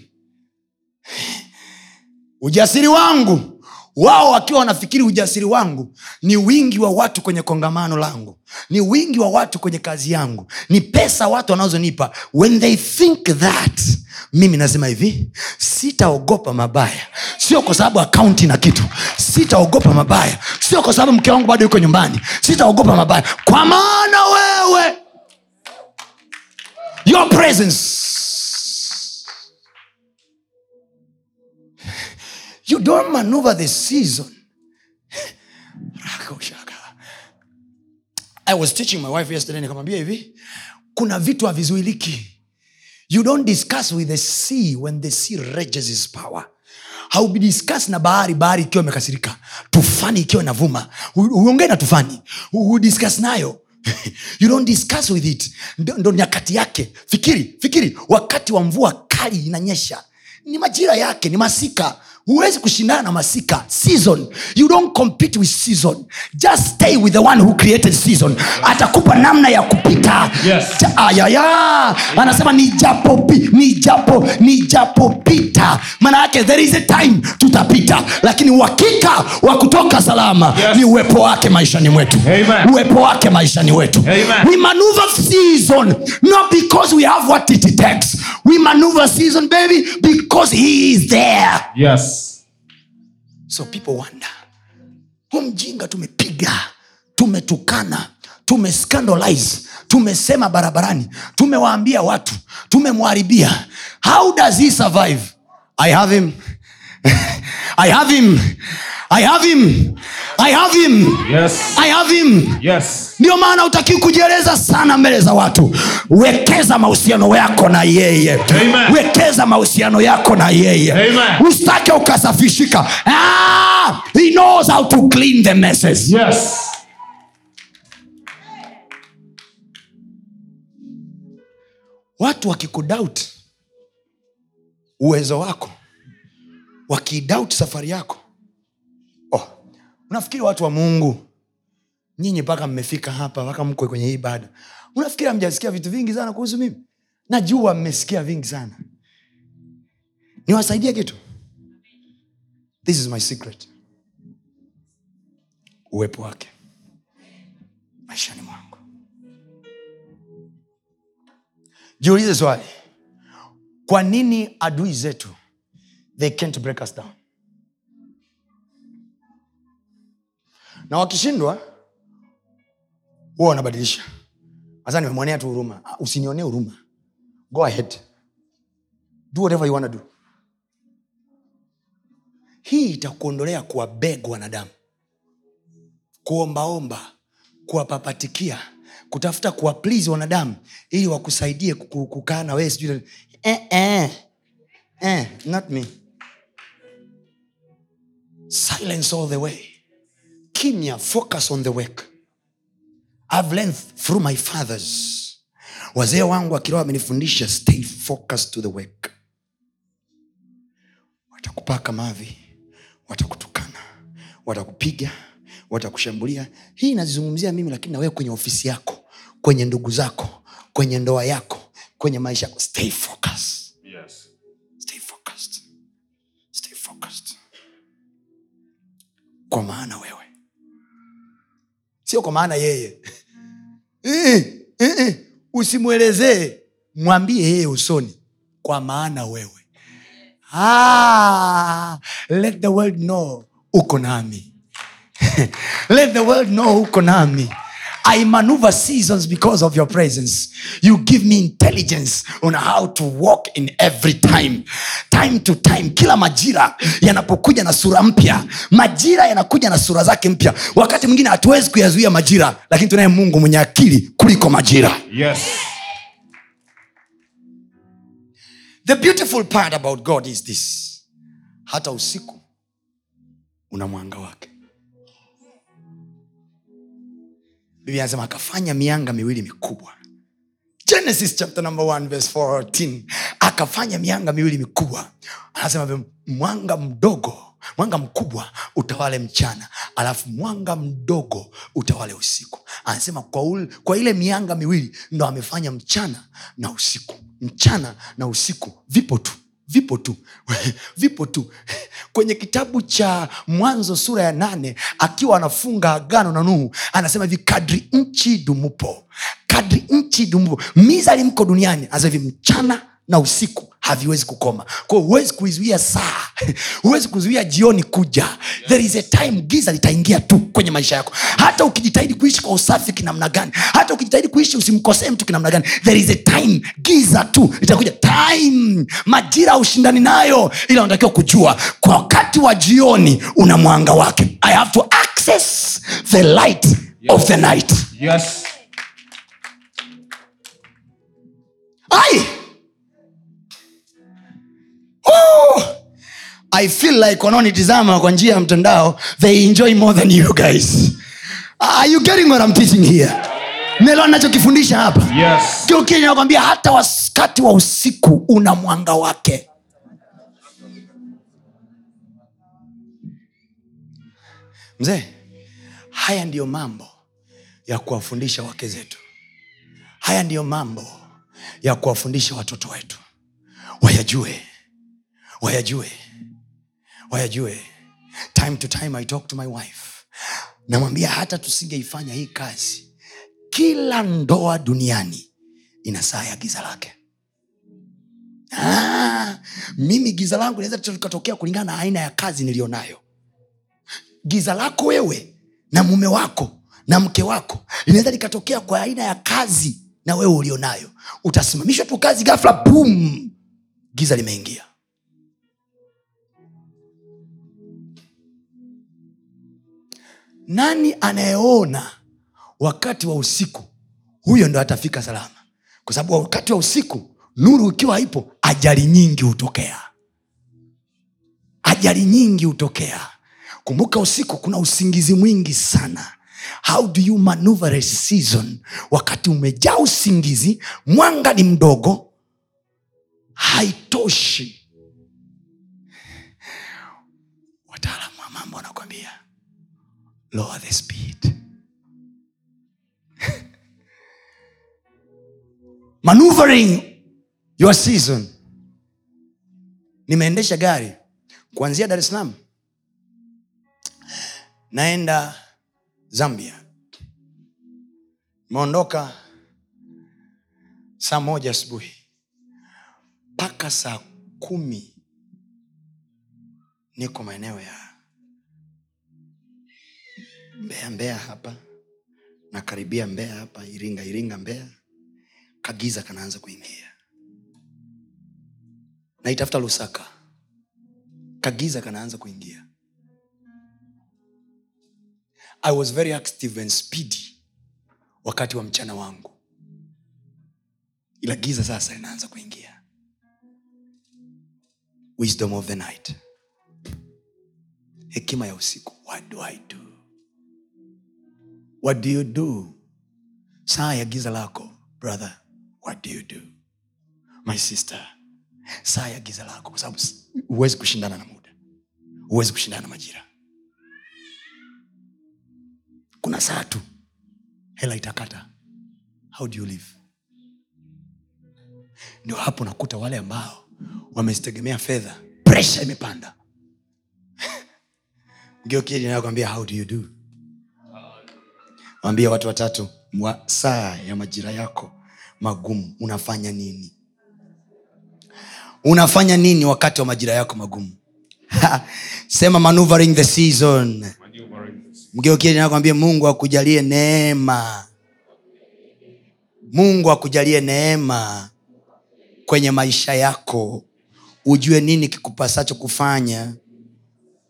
[sighs] Ujasiri wangu wao wakiwa wanafikiri ujasiri wangu ni wingi wa watu kwenye kongamano langu ni wingi wa watu kwenye kazi yangu ni pesa watu wanazonipa. When they think that mimi nasema hivi sitaogopa mabaya. Sio kwa sababu akaunti na kitu sitaogopa mabaya. Sio kwa sababu mke wangu bado yuko nyumbani sitaogopa mabaya. Kwa maana wewe your presence you don't maneuver the season. I was teaching my wife yesterday nikamwambia hivi kuna vitu havizuiliki. You don't discuss with the sea when the sea reges his power. Haubidiskas na bahari bahari ikiwa imekasirika. Tufani ikiwa inavuma. Uongee na tufani. Udiskas nayo. [laughs] You don't discuss with it. Ndo nyakati yake. Fikiri fikiri. Wakati wa mvua kali inanyesha. Ni majira yake ni masika huwezi kushindana na masika. Season. You don't compete with season. Just stay with the one who created season. Atakupa namna ya kupita. Yes. Ayaya anasema nijapopi nijapo nijapopita. Maana yake there is a time tutapita. Lakini uhakika wa kutoka salama Yes. ni uwepo wake maishani mwetu. Amen. uwepo wake maishani wetu. Amen. we maneuver season not because we have what it takes. We maneuver season baby because he is there. Yes. So people wonder hu tumepiga tumetukana tumescandalize tumesema barabarani tumewaambia watu tumemwharibia how does he survive? I have him i have him i have him i have him Yes. i have him Yes. ndio maana utakii kujieleza sana mbele za watu wekeza mahusiano yako na yeye Amen. wekeza mahusiano yako na yeye Amen. usitake ukasafishika ah, he knows how to clean the messes Yes. watu wakikudoubt uwezo wako wakidoubt safari yako. Oh, unafikiri watu wa mungu nyinyi mpaka mmefika hapa mpaka mkwe kwenye hii ibada. Unafikiri amjasikia vitu vingi sana kuhusu mimi? Najua mmesikia vingi sana. Niwasaidie kitu. This is my secret. Uwepo wake maishani mwangu. Jiulize swali. Kwa nini adui zetu they can't break us down. Na wakishindwa huwa wanabadilisha. Hasa nimemwonea tu huruma. Ah, usinionee huruma. Go ahead. Do whatever you want to do. Hii itakuondolea kuwabeg wanadamu. Kuombaomba kuwapapatikia kutafuta kuwaplizi wanadamu ili wakusaidie kukaa na wewe sijui eh, eh, eh, not me silence all the way. Kimya focus on the work. I've learned through my fathers. Wazee wangu akiroa amenifundisha stay focus to the work. Watakupaka mavi watakutukana watakupiga watakushambulia. Hii inazizungumzia mimi lakini nawewe kwenye ofisi yako kwenye ndugu zako kwenye ndoa yako kwenye maisha yako. Stay focused kwa maana wewe. Sio kwa maana yeye. [laughs] Eh, eh. usimwelezee mwambie yeye usoni kwa maana wewe. Ah, let the world know uko nami. [laughs] Let the world know uko nami i maneuver seasons because of your presence. You give me intelligence on how to walk in every time. Time to time. Kila majira yanapokuja na sura mpya majira yanakuja na sura zake mpya. Wakati mwingine hatuwezi kuyazuia majira lakini tunaye mungu mwenye akili kuliko majira. Yes. the beautiful part about god is this. Hata usiku una mwanga wake biblia akafanya mianga miwili mikubwa. Genesis chapter number 1 verse 14 akafanya mianga miwili mikubwa. Anasema mwanga mdogo mwanga mkubwa utawale mchana. Alafu mwanga mdogo utawale usiku. Anasema kwa, ule, kwa ile mianga miwili ndo amefanya mchana na usiku. Mchana na usiku vipo tu vipo tu. [laughs] Vipo tu. [laughs] Kwenye kitabu cha mwanzo sura ya nane akiwa anafunga agano na nuhu anasema hivi kadri nchi dumupo kadri nchi dumupo mizalimko duniani anasema hivi mchana na usiku haviwezi kukoma. Kwao huwezi kuizuia saa huwezi kuzuia jioni kuja. There is a time giza litaingia tu kwenye maisha yako. Hata ukijitahidi kuishi kwa usafi kinamna gani hata ukijitahidi kuishi usimkosee mtu kinamna gani there is a time giza tu litakuja. Time majira ya ushindani nayo ila unatakiwa kujua kwa wakati wa jioni una mwanga wake. I have to access the light of the night. Yes. ai oh! i feel like wanaonitizama kwa njia ya mtandao they enjoy more than you guys. Are you getting what I'm teaching here? Nelo nachokifundisha hapa. Yes. hata wakati wa usiku una mwanga wake. Mzee haya ndiyo mambo ya kuwafundisha wake zetu. Haya ndiyo mambo ya kuwafundisha watoto wetu. Wayajue wayajue. Wayajue. Time to time i talk to my wife. Namwambia hata tusingeifanya hii kazi kila ndoa duniani ina saa ya giza lake. Ah, mimi giza langu linaweza likatokea kulingana na aina ya kazi niliyonayo giza lako wewe na mume wako na mke wako linaweza likatokea kwa aina ya kazi na wewe ulionayo. Utasimamishwa tu kazi gafla bum giza limeingia nani anayeona wakati wa usiku huyo ndo atafika salama. Kwa sababu wakati wa usiku nuru ikiwa ipo ajali nyingi hutokea. Ajali nyingi hutokea. Kumbuka usiku kuna usingizi mwingi sana. How do you maneuver a season? Wakati umejaa usingizi mwanga ni mdogo haitoshi lower the speed. [laughs] Maneuvering your season. Nimeendesha gari kuanzia dar es salaam. Naenda zambia. Imeondoka saa moja asubuhi mpaka saa kumi niko maeneo ya mbea mbea hapa. Nakaribia mbea hapa iringa iringa mbea kagiza kanaanza kuingia. Naitafuta lusaka. Kagiza kanaanza kuingia. I was very active and speedy wakati wa mchana wangu. Ila giza sasa inaanza kuingia. Wisdom of the night. Hekima ya usiku. What do i do what do you do? Saa ya giza lako brother. What do you do? My sister saa ya giza lako kwa sababu huwezi kushindana na muda. Huwezi kushindana na majira. Kuna saa tu hela itakata. How do you live? Ndio hapo nakuta wale ambao wamezitegemea fedha presha imepanda. [laughs] Ngiokiinakwambia how do you do wambia watu watatu mwa saa ya majira yako magumu unafanya nini? Unafanya nini wakati wa majira yako magumu? Sema maneuvering the season. Mgeukie nakwambia mungu akujalie neema. Mungu akujalie neema kwenye maisha yako. Ujue nini kikupasacho kufanya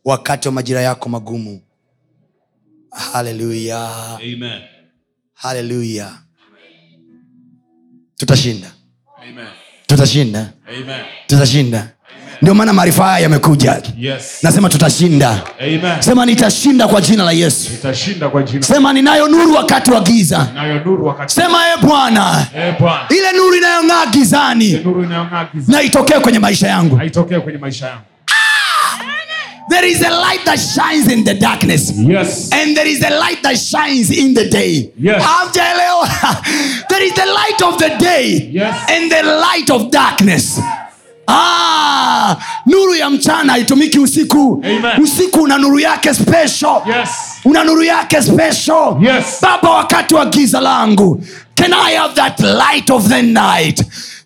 wakati wa majira yako magumu haleluya haleluya tutashinda Amen. tutashinda Amen. tutashinda ndio maana maarifa haya yamekuja Yes. nasema tutashinda Amen. sema nitashinda kwa jina la yesu Nitashinda kwa jina. sema ninayo nuru wakati wa giza wakati. sema e bwana Eh, ile nuru inayong'aa gizani na itokee kwenye maisha yangu Haitokee kwenye maisha yangu. There is a light that shines in the darkness Yes. and there is a light that shines in the day Yes. [laughs] There is the light of the day Yes. and the light of darkness Ah, nuru ya mchana haitumiki usiku Amen. usiku una nuru yake special Yes. una nuru yake special Yes. baba wakati wa giza langu can i have that light of the night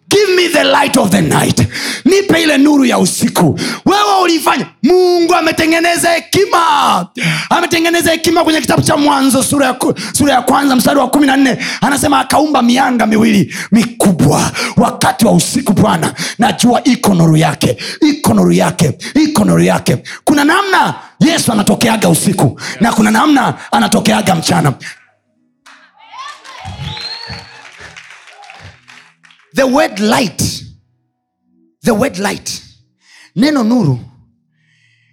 give me the light of the night. Nipe ile nuru ya usiku. Wewe ulifanya mungu ametengeneza hekima. Ametengeneza hekima kwenye kitabu cha mwanzo sura ya, sura ya kwanza mstari wa kumi na nne. Anasema akaumba mianga miwili mikubwa wakati wa usiku bwana. Najua iko nuru yake. Iko nuru yake. Iko nuru yake. Kuna namna yesu anatokeaga usiku na kuna namna anatokeaga mchana the word light. The word light. Neno nuru.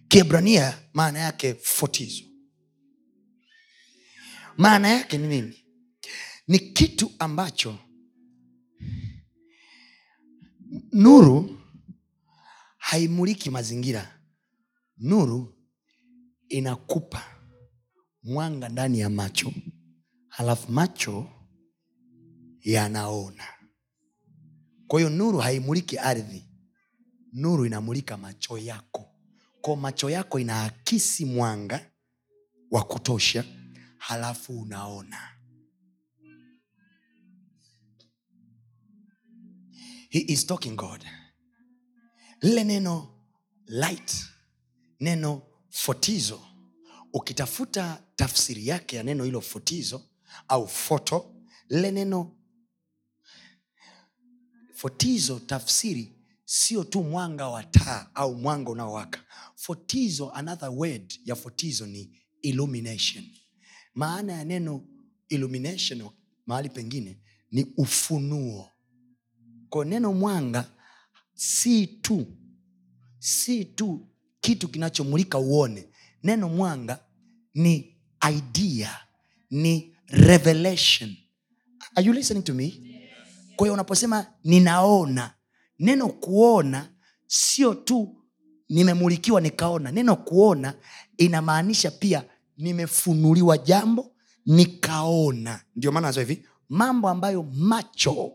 Kiebrania maana yake fotizo maana yake ni nini? Ni kitu ambacho nuru haimuliki mazingira. Nuru inakupa mwanga ndani ya macho. Halafu macho yanaona kwa hiyo nuru haimuliki ardhi. Nuru inamulika macho yako. Ko macho yako inaakisi mwanga wa kutosha halafu unaona. He is talking god. Lile neno light neno fotizo ukitafuta tafsiri yake ya neno hilo fotizo au foto lile neno fotizo tafsiri sio tu mwanga wa taa au mwanga unaowaka. Fotizo another word ya fotizo ni illumination. Maana ya neno illumination mahali pengine ni ufunuo. Kwa neno mwanga si tu si tu kitu kinachomulika uone. Neno mwanga ni idea ni revelation. Are you listening to me kwa hiyo unaposema ninaona neno kuona sio tu nimemulikiwa nikaona neno kuona inamaanisha pia nimefunuliwa jambo nikaona. Ndio maana nasema hivi mambo ambayo macho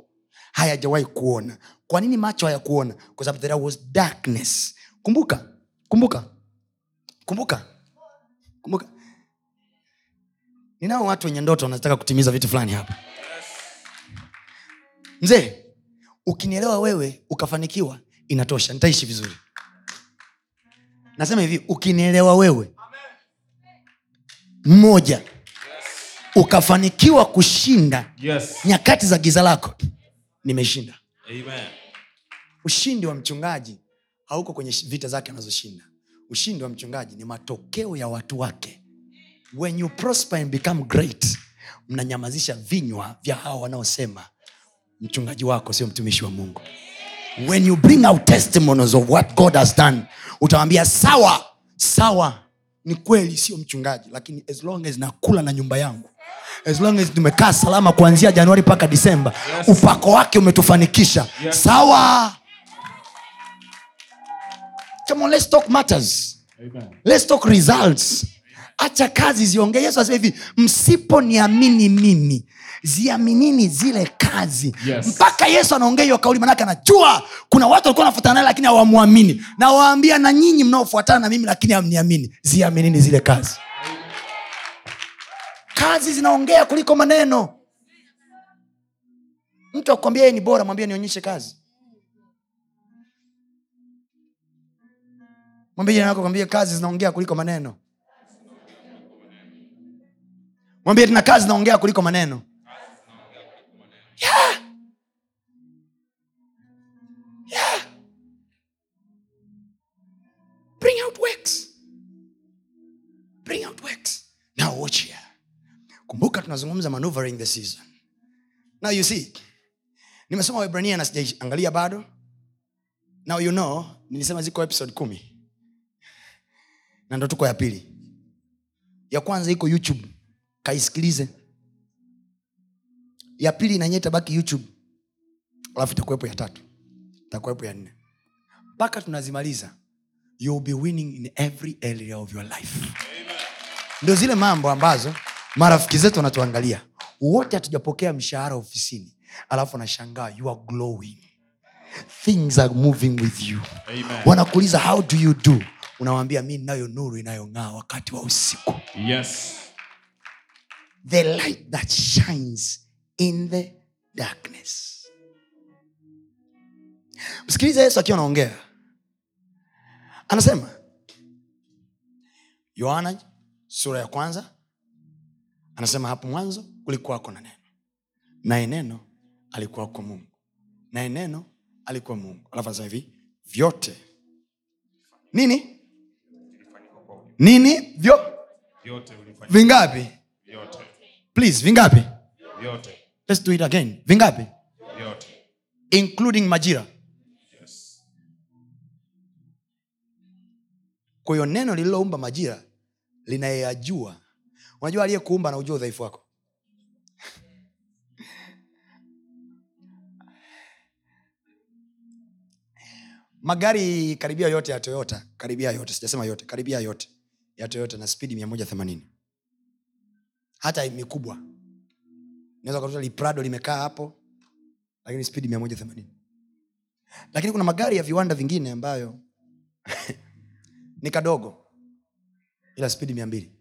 hayajawahi kuona. Kwa nini macho hayakuona? Kwa sababu there was darkness. Kumbuka kumbuka kumbuka kumbuka. Ninao watu wenye ndoto wanataka kutimiza vitu fulani hapa mzee ukinielewa wewe ukafanikiwa inatosha nitaishi vizuri. Nasema hivi ukinielewa wewe mmoja ukafanikiwa kushinda Yes. nyakati za giza lako nimeshinda. Amen. ushindi wa mchungaji hauko kwenye vita zake anazoshinda. Ushindi wa mchungaji ni matokeo ya watu wake. When you prosper and become great mnanyamazisha vinywa vya hawa wanaosema mchungaji wako sio mtumishi wa mungu when you bring out testimonies of what god has done utawambia sawa sawa ni kweli sio mchungaji lakini as long as nakula na nyumba yangu as long as tumekaa salama kuanzia januari mpaka disemba Yes. upako wake umetufanikisha Yes. sawa Come on, let's talk matters Amen. let's talk results acha kazi ziongee. Yesu asema hivi msiponiamini mimi ziaminini zile kazi. Yes. mpaka yesu anaongea hiyo kauli manake anajua kuna watu walikuwa wanafuatana naye lakini hawamwamini. Na waambia na nyinyi mnaofuatana na mimi lakini hamniamini ziaminini zile kazi. Kazi zinaongea kuliko maneno. Mtu akwambia yeye ni bora mwambie nionyeshe kazi. Mwambie jirani yako kwambie kazi zinaongea kuliko maneno mwambie tena kazi naongea kuliko maneno. Yeah. Kumbuka tunazungumza maneuvering the season. Now you see nimesoma webrania na sijaangalia bado. Now you know nilisema ziko episode kumi. Na ndo tuko ya pili. Ya kwanza iko youtube kaisikilize ya pili nanye itabaki youtube. Alafu itakuwepo ya tatu. Itakuwepo ya nne. Mpaka tunazimaliza you'll be winning in every area of your life. Ndio zile mambo ambazo marafiki zetu wanatuangalia. Wote hatujapokea mshahara ofisini. Alafu anashangaa you are glowing. Things are moving with you. Amen. wanakuuliza how do you do? Unawambia mi nayo nuru inayong'aa wakati wa usiku. Yes. The light that shines in the darkness. Msikilize yesu akiwa anaongea. Anasema yohana sura ya kwanza anasema hapo mwanzo kulikuwako na neno. Naye neno alikuwa kwa mungu. Naye neno alikuwa mungu. Alafu anasema hivi vyote. Nini? Nini? Vyo Vyote vingapi? Vyote. Please vingapi? Vyote. let's do it again. Vingapi? Vyote. including majira. Yes. kwa hiyo neno lililoumba majira linayeyajua unajua aliyekuumba anaujua udhaifu wako. [laughs] Magari karibia yote ya toyota. Karibia yote. Sijasema yote. Karibia yote. Ya toyota na spidi mia moja themanini hata mikubwa. Naweza liprado limekaa hapo lakini spidi mia moja themanini. Lakini kuna magari ya viwanda vingine ambayo [laughs] ni kadogo ila spidi mia mbili.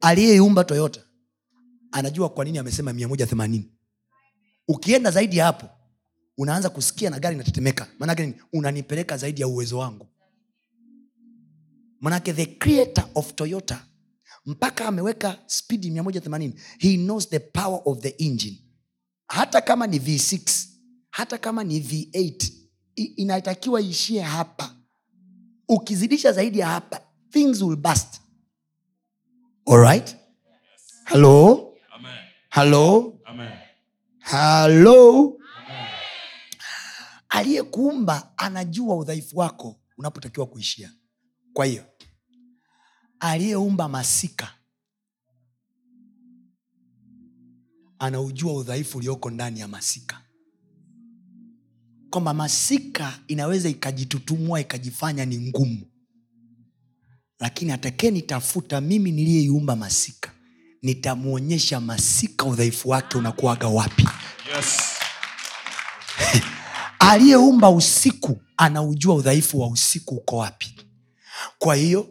Aliyeumba toyota anajua kwa nini amesema mia moja themanini. Ukienda zaidi ya hapo unaanza kusikia na gari inatetemeka. Maanake nini? unanipeleka zaidi ya uwezo wangu. Manake the creator of toyota mpaka ameweka spidi 180 he knows the power of the engine. Hata kama ni v6 hata kama ni v8 i- inatakiwa iishie hapa. Ukizidisha zaidi ya hapa things will bust. Alright hello? Hello? Hello aliyekuumba anajua udhaifu wako unapotakiwa kuishia. Kwa hiyo aliyeumba masika anaujua udhaifu ulioko ndani ya masika. Kwamba masika inaweza ikajitutumua ikajifanya ni ngumu. Lakini atakee nitafuta mimi niliyeiumba masika nitamwonyesha masika udhaifu wake unakuwaga wapi. Yes. Aliyeumba usiku anaujua udhaifu wa usiku uko wapi. Kwa hiyo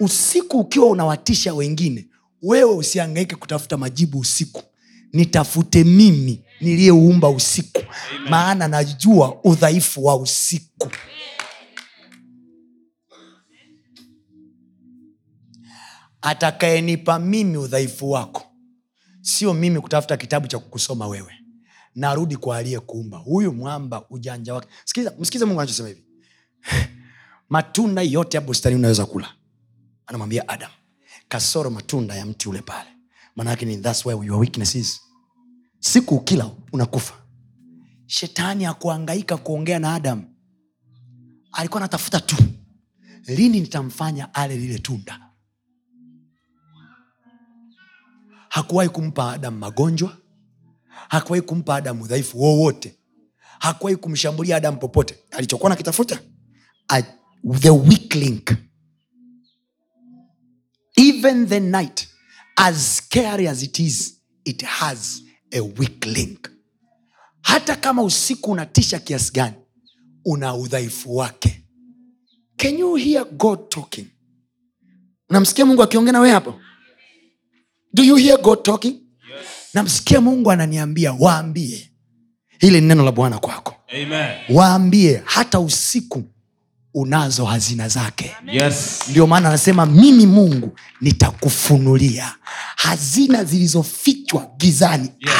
usiku ukiwa unawatisha wengine wewe usiangaike kutafuta majibu usiku. Nitafute mimi niliyeumba usiku maana najua udhaifu wa usiku. Atakayenipa mimi udhaifu wako sio mimi kutafuta kitabu cha kukusoma wewe narudi kwa aliyekuumba. Huyu mwamba ujanja wake. Sikiza msikize mungu anachosema hivi. [laughs] Matunda yote ya bustani unaweza kula. Anamwambia adam kasoro matunda ya mti ule pale. Maanaake ni thats where your weakness siku ukila unakufa. Shetani akuangaika kuongea na adam. Alikuwa anatafuta tu. Lini nitamfanya ale lile tunda? Hakuwahi kumpa adam magonjwa hakuwahi kumpa adam udhaifu wowote. Hakuwahi kumshambulia adam popote. Alichokuwa nakitafuta the weak link. Even the night as scary as it is it has a weak link. Hata kama usiku unatisha kiasi gani una udhaifu wake. Can you hear god talking? Unamsikia mungu akiongea na wee hapo? Do you hear god talking. Namsikia mungu ananiambia waambie. Hili ni neno la bwana kwako. Amen. waambie hata usiku unazo hazina zake. Yes. ndio maana anasema mimi mungu nitakufunulia. Hazina zilizofichwa gizani. Yes.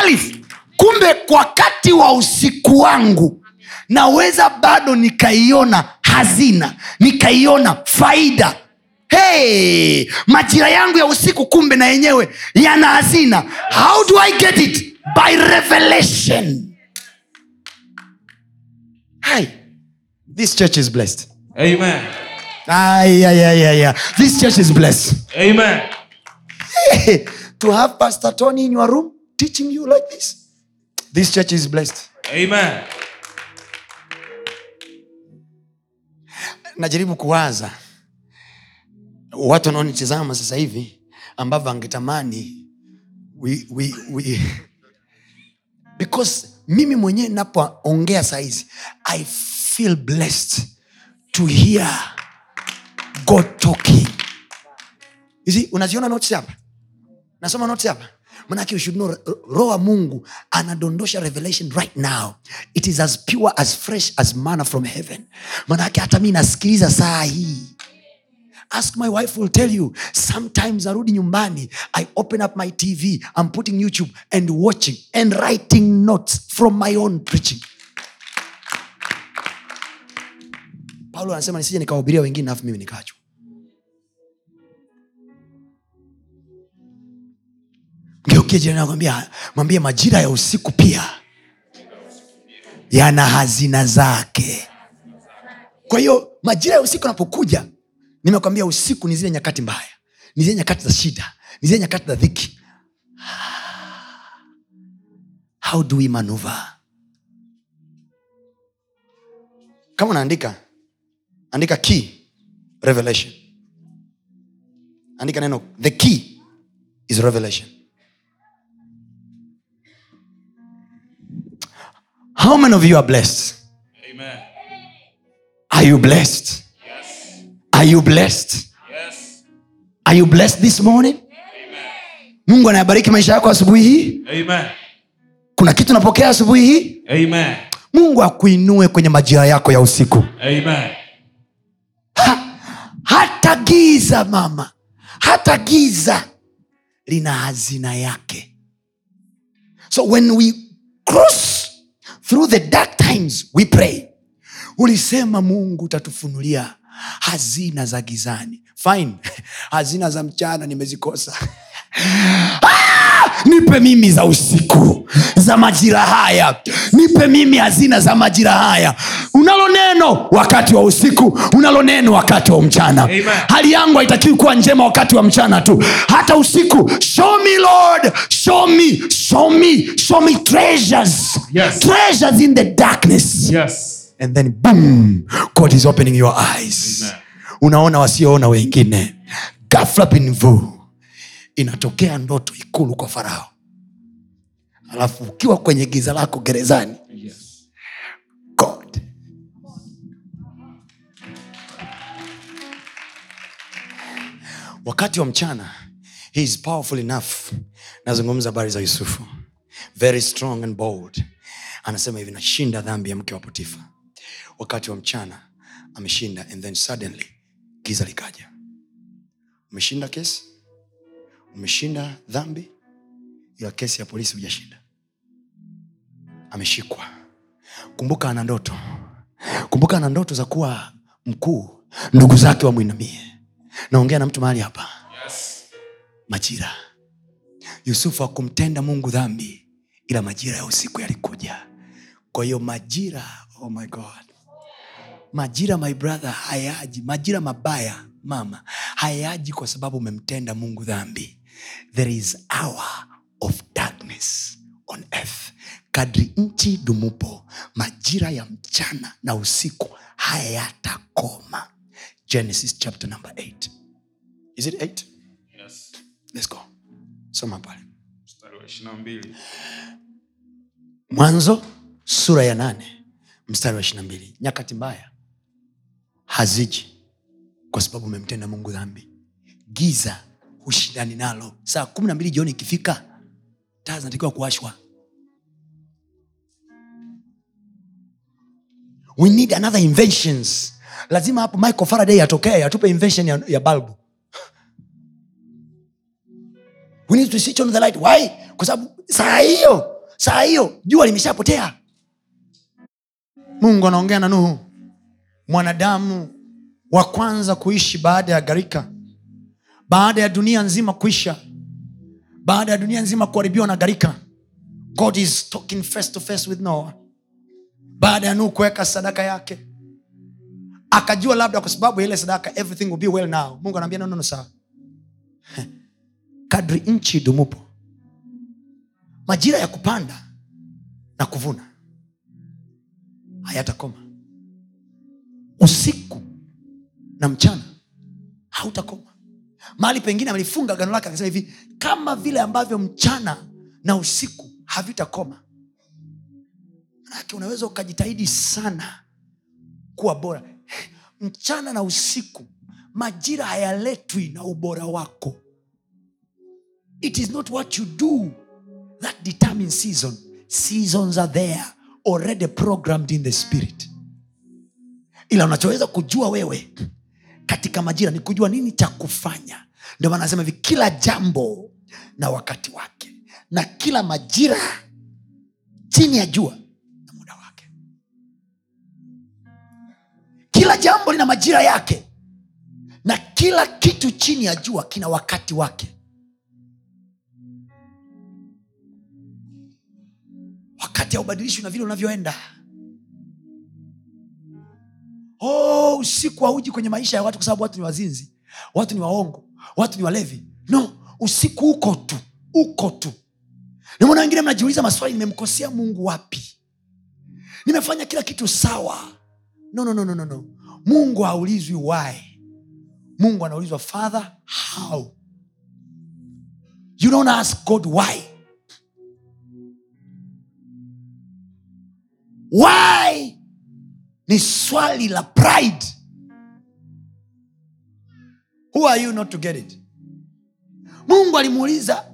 alif kumbe wakati wa usiku wangu naweza bado nikaiona hazina nikaiona faida hey, majira yangu ya usiku kumbe na yenyewe yana hazina how do i get it by revelation Hi. this church is blessed Amen. Ay, ay, ay, ay, ay. this church is blessed Amen. to have pastor tony in your room teaching you like this this church is blessed Amen. najaribu kuwaza watu wanaonitizama sasa hivi ambavyo angetamani we, [laughs] because mimi mwenyewe napoongea sahizi i feel blessed to hear god talking. You unaziona notes hapa? Nasoma notes hapa? Manake you should mungu anadondosha revelation right now. It is as pure as fresh as mana from heaven. Manake hata mi nasikiliza saa hii ask my wife will tell you. Sometimes arudi nyumbani i open up my tv i'm putting youtube and watching and writing notes from my own preaching. Paulo anasema nisije nikawahubiria wengine alafu mimi nikachwa mwambie majira ya usiku pia yana hazina zake. Kwa hiyo majira ya usiku anapokuja nimekwambia usiku ni zile nyakati mbaya. Ni zile nyakati za shida. Ni zile nyakati za dhiki. How do we manuva kama unaandika andika key revelation. Andika neno the key is revelation. How many of you are blessed? Amen. are you blessed. Are you blessed Yes. are you blessed this morning Amen. mungu anayabariki maisha yako asubuhi hii Amen. kuna kitu napokea asubuhi hii Amen. mungu akuinue kwenye majira yako ya usiku Amen. ha, hata giza mama hata giza lina hazina yake so when we cross through the dark times we pray ulisema mungu utatufunulia hazina za gizani. Fine. [laughs] Hazina za mchana nimezikosa. [laughs] Ah! nipe mimi za usiku za majira haya. Nipe mimi hazina za majira haya. Unalo neno wakati wa usiku unalo neno wakati wa mchana. Amen. hali yangu haitakiwi kuwa njema wakati wa mchana tu. Hata usiku show me lord. Show me show me show me treasures. Yes. treasures in the darkness. Yes. And then boom god is opening your eyes. Amen. unaona wasioona wengine. Gafla pinvu inatokea ndoto ikulu kwa farao. Alafu ukiwa kwenye giza lako gerezani. Yes. god. Wakati wa mchana he is powerful enough. Nazungumza habari za yusufu. Very strong and bold. Anasema hivi nashinda dhambi ya mke wa potifa wakati wa mchana ameshinda and then suddenly giza likaja. Umeshinda kesi? Umeshinda dhambi? Ila kesi ya polisi hujashinda. Ameshikwa. Kumbuka ana ndoto. Kumbuka ana ndoto za kuwa mkuu ndugu zake wamwinamie naongea na mtu mahali hapa. Yes. majira. Yusufu akumtenda mungu dhambi ila majira ya usiku yalikuja. Kwa hiyo majira oh my god majira my brother hayaji majira mabaya mama hayaji kwa sababu umemtenda mungu dhambi. There is hour of darkness on earth. Kadri nchi dumupo majira ya mchana na usiku hayatakoma. Genesis chapter number 8 is it 8 yes. let's go. Soma pale. Mwanzo sura ya nane. Mstari wa ishiri mbili. Nyakati mbaya haziji kwa sababu umemtenda mungu dhambi. Giza hushindani nalo. Saa kumi na mbili jioni ikifika taa zinatakiwa kuashwa we need another inventions. Lazima hapo michael faraday atokee atupe invention ya, ya balbu we need to switch on the light. Why? Kwa sababu saa hiyo saa hiyo jua limeshapotea. Mungu anaongea na nuhu mwanadamu wa kwanza kuishi baada ya gharika baada ya dunia nzima kuisha baada ya dunia nzima kuharibiwa na gharika. God is talking face to face with noah. Baada ya nuhu kuweka sadaka yake akajua labda kwa sababu ile sadaka everything will be well now. Mungu anaambia nonono sawa [laughs] kadri nchi idumupo majira ya kupanda na kuvuna hayatakoma usiku na mchana hautakoma. Mahali pengine amelifunga gano lake akasema hivi kama vile ambavyo mchana na usiku havitakoma. Manake unaweza ukajitahidi sana kuwa bora. Mchana na usiku majira hayaletwi na ubora wako. It is not what you do that determines season. Seasons are there already programmed in the spirit ila unachoweza kujua wewe katika majira ni kujua nini cha kufanya. Ndio maana nasema hivi kila jambo na wakati wake na kila majira chini ya jua na muda wake. Kila jambo lina majira yake na kila kitu chini ya jua kina wakati wake. Wakati haubadilishi na vile unavyoenda oh, usiku hauji kwenye maisha ya watu kwa sababu watu ni wazinzi watu ni waongo watu ni walevi. No usiku uko tu uko tu. Nimona wengine mnajiuliza maswali nimemkosea mungu wapi? Nimefanya kila kitu sawa. No, no, no, no, no, no. mungu haulizwi why. Mungu anaulizwa father how? You don't ask god why. Why ni swali la pride. Who are you not to get it? Mungu alimuuliza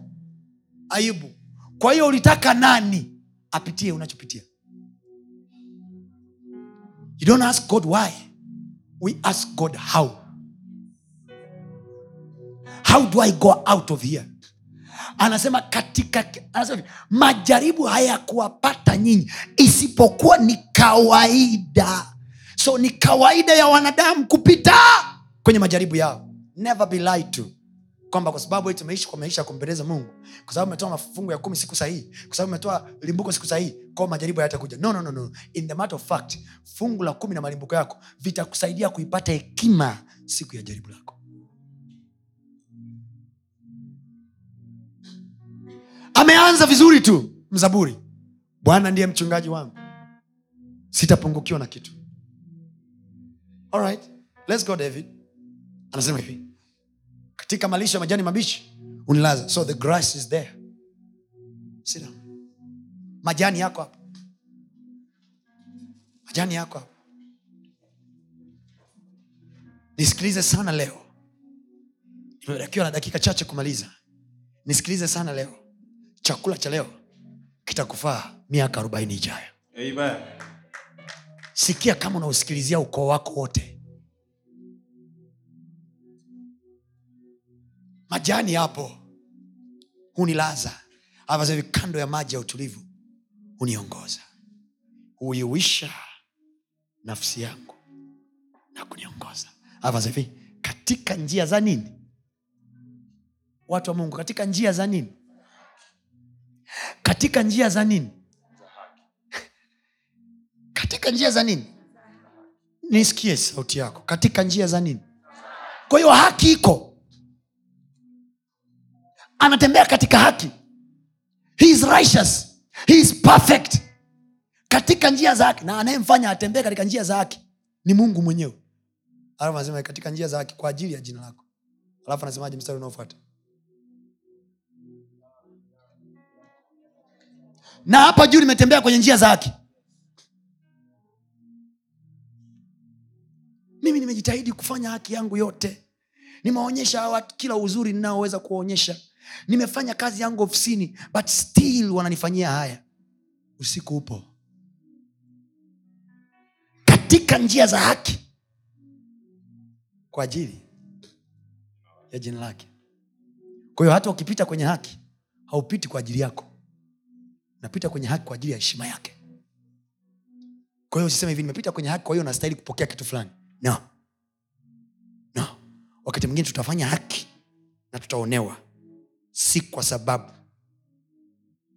ayubu kwa hiyo ulitaka nani apitie unachopitia? You don't ask god why we ask god how. How do i go out of here? Anasema katika anasema majaribu hayakuwapata nyinyi isipokuwa ni kawaida. So ni kawaida ya wanadamu kupita kwenye majaribu yao. Never be lied to. Kwamba kwa sababu tumeishi kwa maisha ya kumpendeza mungu kwa sababu umetoa mafungu ya kumi siku sahihi kwa sababu umetoa limbuko siku sahihi kwao majaribu hayatakuja. No, no, no, no. in the matter of fact fungu la kumi na malimbuko yako vitakusaidia kuipata hekima siku ya jaribu lako. Ameanza vizuri tu mzaburi. Bwana ndiye mchungaji wangu sitapungukiwa na kitu. Anasema hivi katika malisho ya majani mabichi unilaza. So the grass is there. Sit majani yako hapo. Majani yako hapo. Nisikilize sana leo. Nimebakiwa na dakika chache kumaliza. Nisikilize sana leo. Chakula cha leo kitakufaa miaka arobaini ijayo. Amen. Sikia kama unausikilizia ukoo wako wote. Majani hapo hunilaza. Avazavi kando ya maji ya utulivu huniongoza. Huiwisha nafsi yangu na kuniongoza. Avazavi katika njia za nini? Watu wa mungu katika njia za nini? Katika njia za nini katika njia za nini? Nisikie sauti yako. Katika njia za nini? Kwa hiyo haki iko. Anatembea katika haki. He is righteous. He is perfect. Katika njia za haki. Na anayemfanya atembee katika njia za haki ni mungu mwenyewe. Alafu anasema katika njia za haki kwa ajili ya jina lako. Alafu anasemaje mstari unaofuata? Na hapa juu nimetembea kwenye njia za haki mimi nimejitahidi kufanya haki yangu yote. Nimewaonyesha hawa watu kila uzuri ninaoweza kuwaonyesha. Nimefanya kazi yangu ofisini but still wananifanyia haya. Usiku upo. Katika njia za haki. Kwa ajili ya jina lake. Kwa hiyo hata ukipita kwenye haki haupiti kwa ajili yako. Napita kwenye haki kwa ajili ya heshima yake. Kwa hiyo usiseme hivi nimepita kwenye haki kwa hiyo nastahili kupokea kitu fulani no. No. Wakati mwingine tutafanya haki na tutaonewa. Si kwa sababu.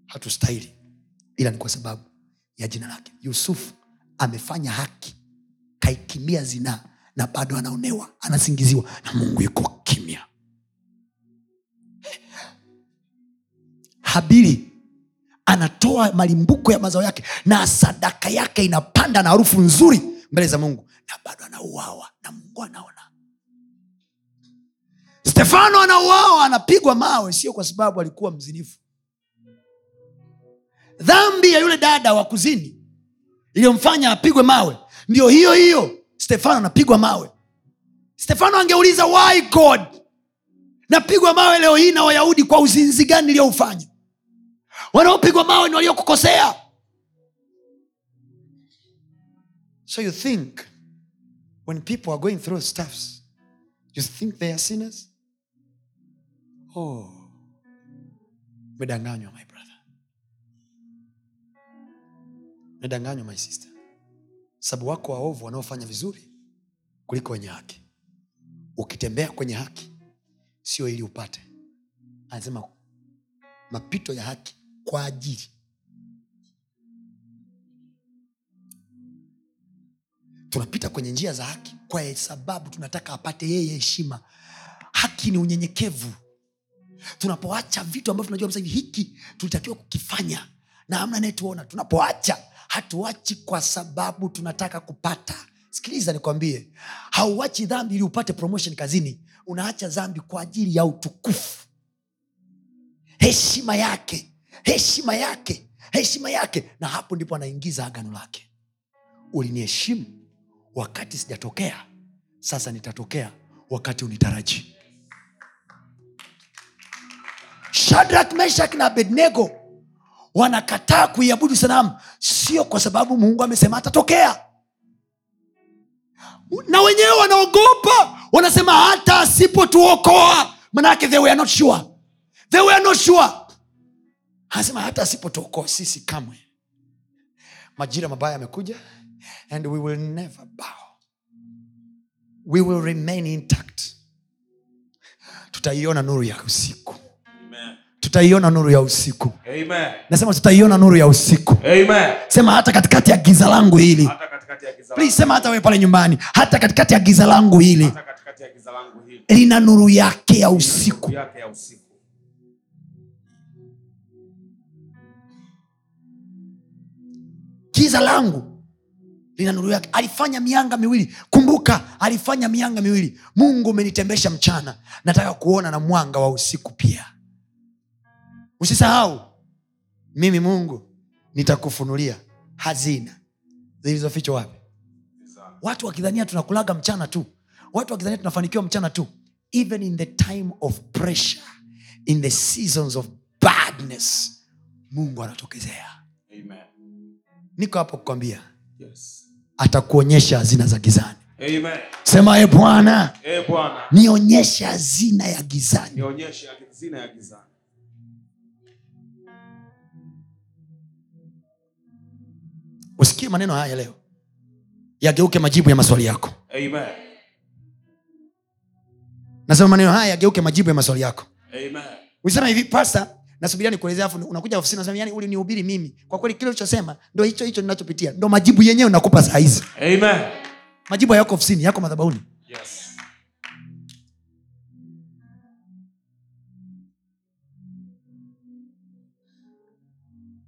Hatustahili. Ila ni kwa sababu ya jina lake. Yusufu amefanya haki. Kaikimia zinaa na bado anaonewa. Anasingiziwa na mungu yuko kimya. Habili anatoa malimbuko ya mazao yake na sadaka yake inapanda na harufu nzuri mbele za mungu na bado anauawa na mungu anaona. Stefano anauawa anapigwa mawe sio kwa sababu alikuwa mzinifu. Dhambi ya yule dada wa kuzini iliyomfanya apigwe mawe ndio hiyo hiyo stefano anapigwa mawe. Stefano angeuliza why god? Napigwa mawe leo hii na wayahudi kwa uzinzi gani niliyoufanya? Wanaopigwa mawe ni waliokukosea. So you think when people are going through stuffs you think they are sinners? Oh medanganywa my brother. Medanganywa my sister. Sababu wako waovu wanaofanya vizuri kuliko wenye haki. Ukitembea kwenye haki sio ili upate. Anasema mapito ya haki kwa ajili tunapita kwenye njia za haki kwa sababu tunataka apate yeye heshima. Haki ni unyenyekevu. Tunapoacha vitu ambavyo tunajua hivi hiki tulitakiwa kukifanya. Na amna anayetuona. Tunapoacha hatuachi kwa sababu tunataka kupata. Sikiliza nikwambie. Hauachi dhambi ili upate promotion kazini. Unaacha dhambi kwa ajili ya utukufu. Heshima yake. Heshima yake. Heshima yake. Na hapo ndipo anaingiza agano lake. Uliniheshimu wakati sijatokea sasa nitatokea wakati unitaraji. Shadrak meshak na abednego wanakataa kuiabudu sanamu. Sio kwa sababu mungu amesema atatokea. Na wenyewe wanaogopa. Wanasema hata asipotuokoa manake they were not sure. They were not sure. Anasema hata asipotuokoa sisi kamwe. Majira mabaya yamekuja and we will never bow. We will remain intact. Tutaiona nuru ya usiku. Amen. tutaiona nuru ya usiku. Amen. nasema tutaiona nuru ya usiku. Amen. sema hata katikati ya giza langu hili. Hata katikati ya giza Please, sema hata wewe pale nyumbani. Hata katikati ya giza langu hili. Hata katikati ya giza langu hili. Lina nuru yake ya usiku. Nuru yake ya usiku. giza langu lina nuru yake. Alifanya mianga miwili. Kumbuka alifanya mianga miwili. Mungu umenitembesha mchana. Nataka kuona na mwanga wa usiku pia. Usisahau mimi mungu nitakufunulia hazina. Zilizofichwa wapi? Watu wakidhania tunakulaga mchana tu. Watu wakidhania tunafanikiwa mchana tu. Even in the time of pressure in the seasons of badness mungu anatokezea. Niko hapo kukwambia. Yes. Atakuonyesha hazina za gizani Amen. sema e bwana Eh, nionyeshe hazina ya gizani nionyeshe hazina ya gizani usikie maneno haya leo yageuke majibu ya maswali yako Amen. nasema maneno haya yageuke majibu ya maswali yako Amen. usema hivi pasta nasubiria nikuelezea afu unakuja ofisini nasema yani ulinihubiri mimi kwa kweli kile ulichosema ndo hicho hicho ninachopitia ndo majibu yenyewe nakupa saa hizi Amen. majibu hayako ofisini yako madhabauni Yes.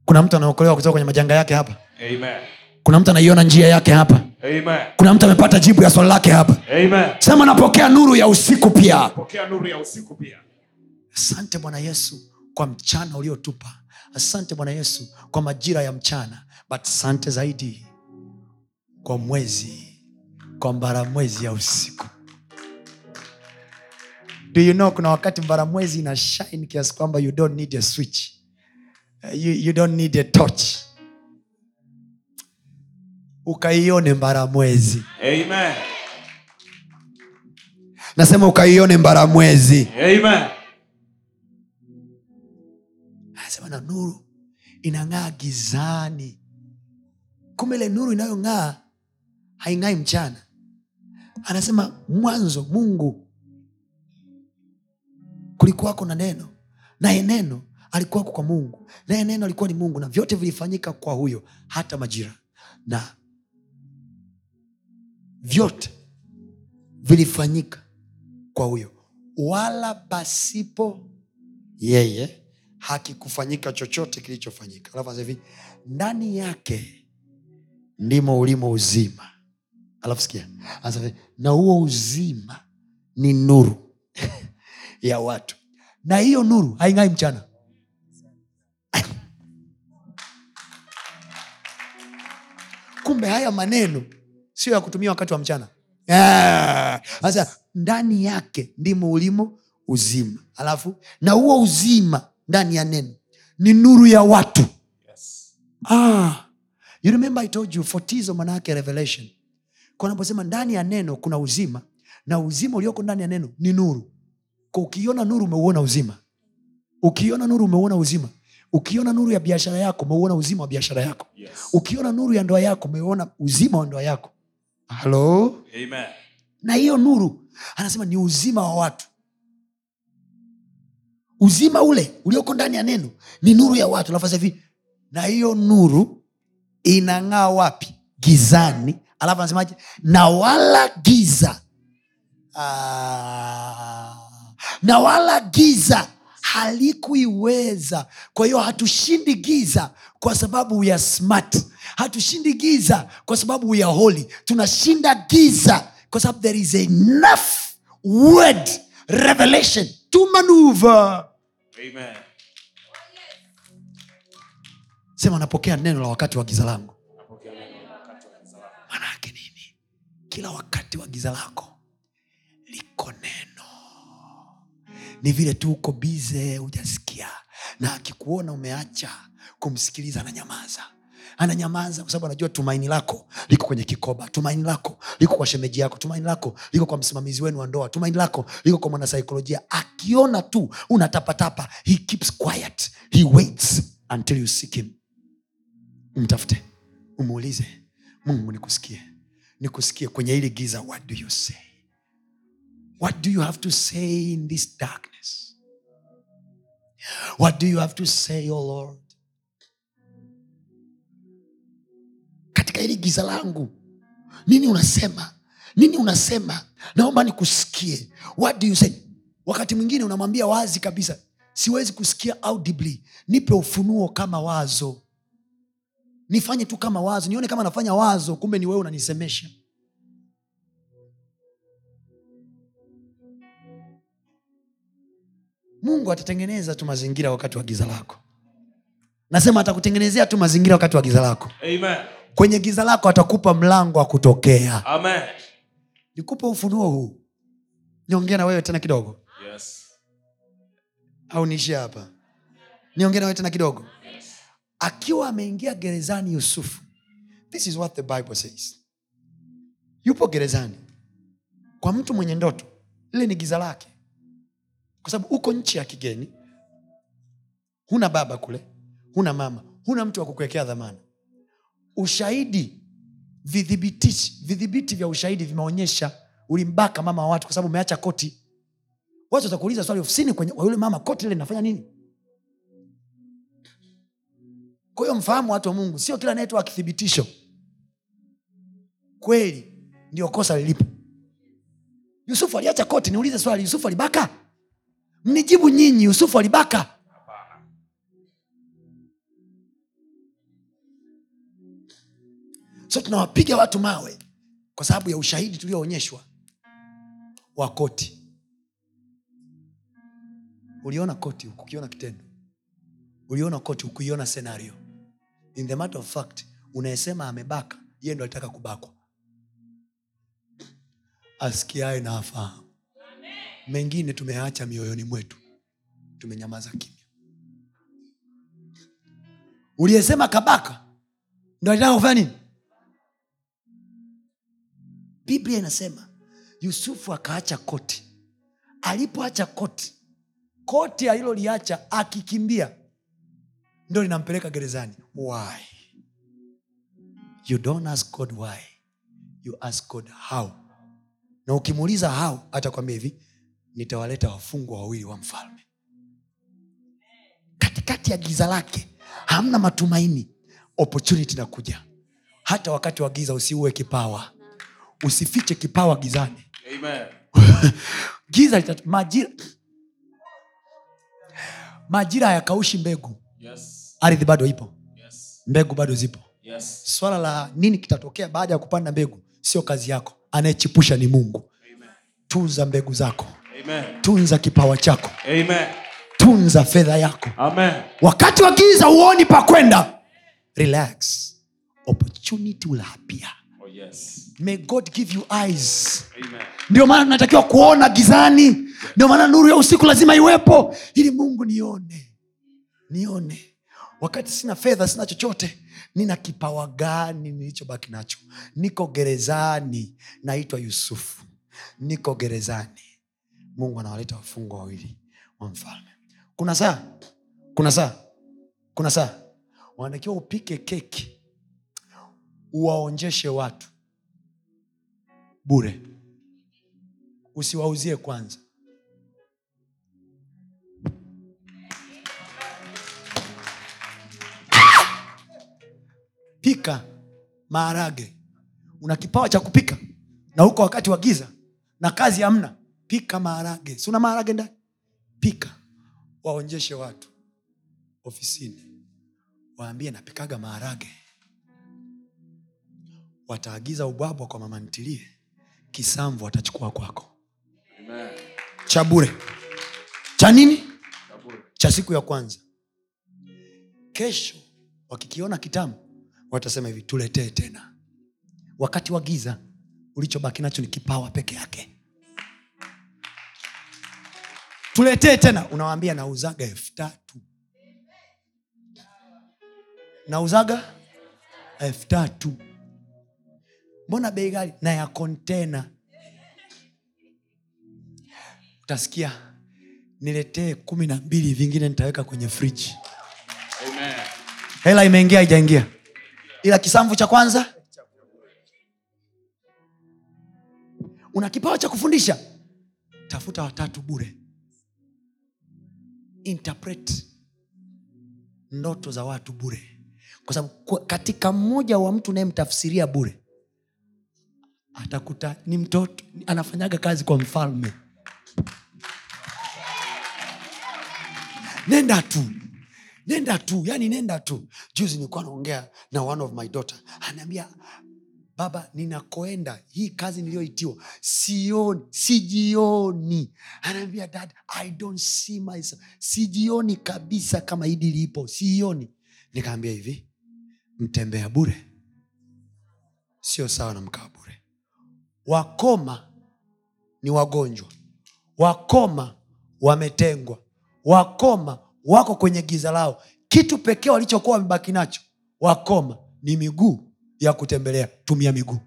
kuna mtu anaokolewa kutoka kwenye majanga yake hapa Amen. kuna mtu anaiona njia yake hapa Amen. kuna mtu amepata jibu ya swali lake hapa Amen. sema napokea nuru ya usiku pia Pokea nuru ya usiku pia. asante bwana yesu kwa mchana uliotupa. Asante bwana yesu kwa majira ya mchana but asante zaidi kwa mwezi kwa mbara mwezi ya usiku. Do you know kuna wakati mbaramwezi ina shine kiasi kwamba you don't need a switch. Uh, you, you don't need a torch. Ukaione mbaramwezi Amen. nasema ukaione mbaramwezi Amen. Anasema na nuru inang'aa gizani. Kumbe ile nuru inayong'aa haing'ai mchana. Anasema mwanzo mungu kulikuwako na neno naye neno alikuwako kwa mungu naye neno alikuwa ni mungu na vyote vilifanyika kwa huyo hata majira. Na vyote vilifanyika kwa huyo wala pasipo yeye hakikufanyika chochote kilichofanyika. Alafu hivi ndani yake ndimo ulimo uzima. Alafu sikia anasema na huo uzima ni nuru [laughs] ya watu. Na hiyo nuru haing'ai mchana. [laughs] Kumbe haya maneno sio ya kutumia wakati wa mchana. Ah, sasa ndani yake ndimo ulimo uzima. Alafu na huo uzima ndani ya neno. Ni nuru ya watu. Yes. ah, you remember i told you fotizo manaake revelation. Kwa ndani ya neno kuna uzima na uzima ulioko ndani ya neno ni nuru. Kwa ukiona nuru umeuona uzima. Ukiona nuru umeuona uzima. Ukiona nuru ya biashara yako umeuona uzima wa biashara yako. Yes. ukiona nuru ya ndoa yako umeuona uzima wa ndoa yako. Halo Amen. na hiyo nuru anasema ni uzima wa watu uzima ule ulioko ndani ya neno ni nuru ya watu. Nafasi hivi na hiyo nuru inang'aa wapi? Gizani. Alafu anasemaje? Na wala giza. Ah, na wala giza halikuiweza. Kwa hiyo hatushindi giza kwa sababu we are smart. Hatushindi giza kwa sababu we are holy. Tunashinda giza kwa sababu there is enough word revelation to maneuver Amen. sema napokea neno la wakati wa giza langu. Maanaake nini? Kila wakati wa giza lako liko neno. Ni vile tu uko bize hujasikia na akikuona umeacha kumsikiliza ananyamaza ananyamaza kwa sababu anajua tumaini lako liko kwenye kikoba tumaini lako liko kwa shemeji yako tumaini lako liko kwa msimamizi wenu wa ndoa tumaini lako liko kwa mwanasaikolojia. Akiona tu unatapatapa he keeps quiet he waits until you seek him. Mtafute umuulize mungu nikusikie nikusikie kwenye hili giza what do you say? What do you have to say in this darkness? What do you have to say oh lord katika hili giza langu. Nini unasema? Nini unasema? Naomba nikusikie. What do you say? Wakati mwingine unamwambia wazi kabisa siwezi kusikia audibly. Nipe ufunuo kama wazo. Nifanye tu kama wazo. Nione kama nafanya wazo kumbe ni wewe unanisemesha. Mungu atatengeneza tu mazingira wakati wa giza lako. Nasema atakutengenezea tu mazingira wakati wa giza lako. Amen. Kwenye giza lako atakupa mlango wa kutokea. Amen. nikupe ufunuo huu. Niongea na wewe tena kidogo. Yes. au niishie hapa. Niongee na wewe tena kidogo. Akiwa ameingia gerezani yusufu this is what the bible says. Yupo gerezani. Kwa mtu mwenye ndoto lile ni giza lake. Kwa sababu uko nchi ya kigeni. Huna baba kule huna mama huna mtu wa kukuwekea dhamana ushahidi vidhibitishi vidhibiti vya ushahidi vimeonyesha ulimbaka mama wa watu kwa sababu umeacha koti. Watu watakuuliza swali ofisini kwenye yule mama koti ile linafanya nini? Kwa hiyo mfahamu watu wa mungu sio kila anayetoa kithibitisho kweli ndio kosa lilipo. Yusufu aliacha koti niulize swali yusufu alibaka? Mnijibu nyinyi yusufu alibaka so tunawapiga watu mawe kwa sababu ya ushahidi tulioonyeshwa wa koti. Uliona koti hukukiona kitendo. Uliona koti hukuiona senario in the matter of fact unayesema amebaka yeye ndo alitaka kubakwa. Asikiae na afahamu. Mengine tumeacha mioyoni mwetu. Tumenyamaza kimya. Uliyesema kabaka ndo alitaka kufanya nini biblia inasema yusufu akaacha koti. Alipoacha koti koti aliloliacha akikimbia ndo linampeleka gerezani. Why? You don't ask god why you ask god how. Na ukimuuliza how atakwambia hivi nitawaleta wafungwa wawili wa mfalme. Katikati ya giza lake hamna matumaini opportunity nakuja hata wakati wa giza usiue kipawa usifiche kipawa gizani Amen. [laughs] giza litatu, majira majira hayakaushi mbegu Yes. ardhi bado ipo Yes. mbegu bado zipo Yes. swala la nini kitatokea baada ya kupanda mbegu sio kazi yako anayechipusha ni mungu Amen. tunza mbegu zako Amen. tunza kipawa chako Amen. tunza fedha yako Amen. wakati wa giza huoni pa kwenda relax opportunity will appear yes. may god give you eyes. Ndio maana tunatakiwa kuona gizani. Ndio maana nuru ya usiku lazima iwepo ili mungu nione. Nione. Wakati sina fedha sina chochote nina kipawa gani nilichobaki nacho? Niko gerezani naitwa yusufu. Niko gerezani. Mungu anawaleta wafungwa wawili wa mfalme. Kuna saa? Kuna saa? Kuna saa? Wanatakiwa upike keki uwaonjeshe watu. Bure. Usiwauzie kwanza. Pika maharage. Una kipawa cha kupika. Na huko wakati wa giza na kazi hamna. Pika maharage. Si una maharage ndani? Pika. Waonjeshe watu. Ofisini. Waambie napikaga maharage wataagiza ubwabwa kwa mama ntilie kisamvu watachukua kwako. Cha bure. Cha nini? Cha siku ya kwanza. Kesho wakikiona kitamu watasema hivi tuletee tena. Wakati wa giza ulichobaki nacho ni kipawa peke yake. Tuletee tena. Unawambia nauzaga elfu tatu. Nauzaga elfu tatu mbona bei ghali? Na ya kontena utasikia? Niletee kumi na mbili vingine nitaweka kwenye friji hela imeingia ijaingia ila kisamvu cha kwanza. Una kipawa cha kufundisha? Tafuta watatu bure. Interpret ndoto za watu bure. Kwa sababu katika mmoja wa mtu unayemtafsiria bure atakuta ni mtoto anafanyaga kazi kwa mfalme. Nenda tu nenda tu yani nenda tu. Juzi nilikuwa naongea na one of my daughter. Anaambia baba ninakoenda hii kazi niliyoitiwa sioni sijioni. Anaambia dad i don't see myself sijioni kabisa kama hidi lipo sioni nikaambia hivi mtembea bure. Sio sawa na mkaa wakoma ni wagonjwa. Wakoma wametengwa. Wakoma wako kwenye giza lao. Kitu pekee walichokuwa wamebaki nacho wakoma ni miguu ya kutembelea. Tumia miguu.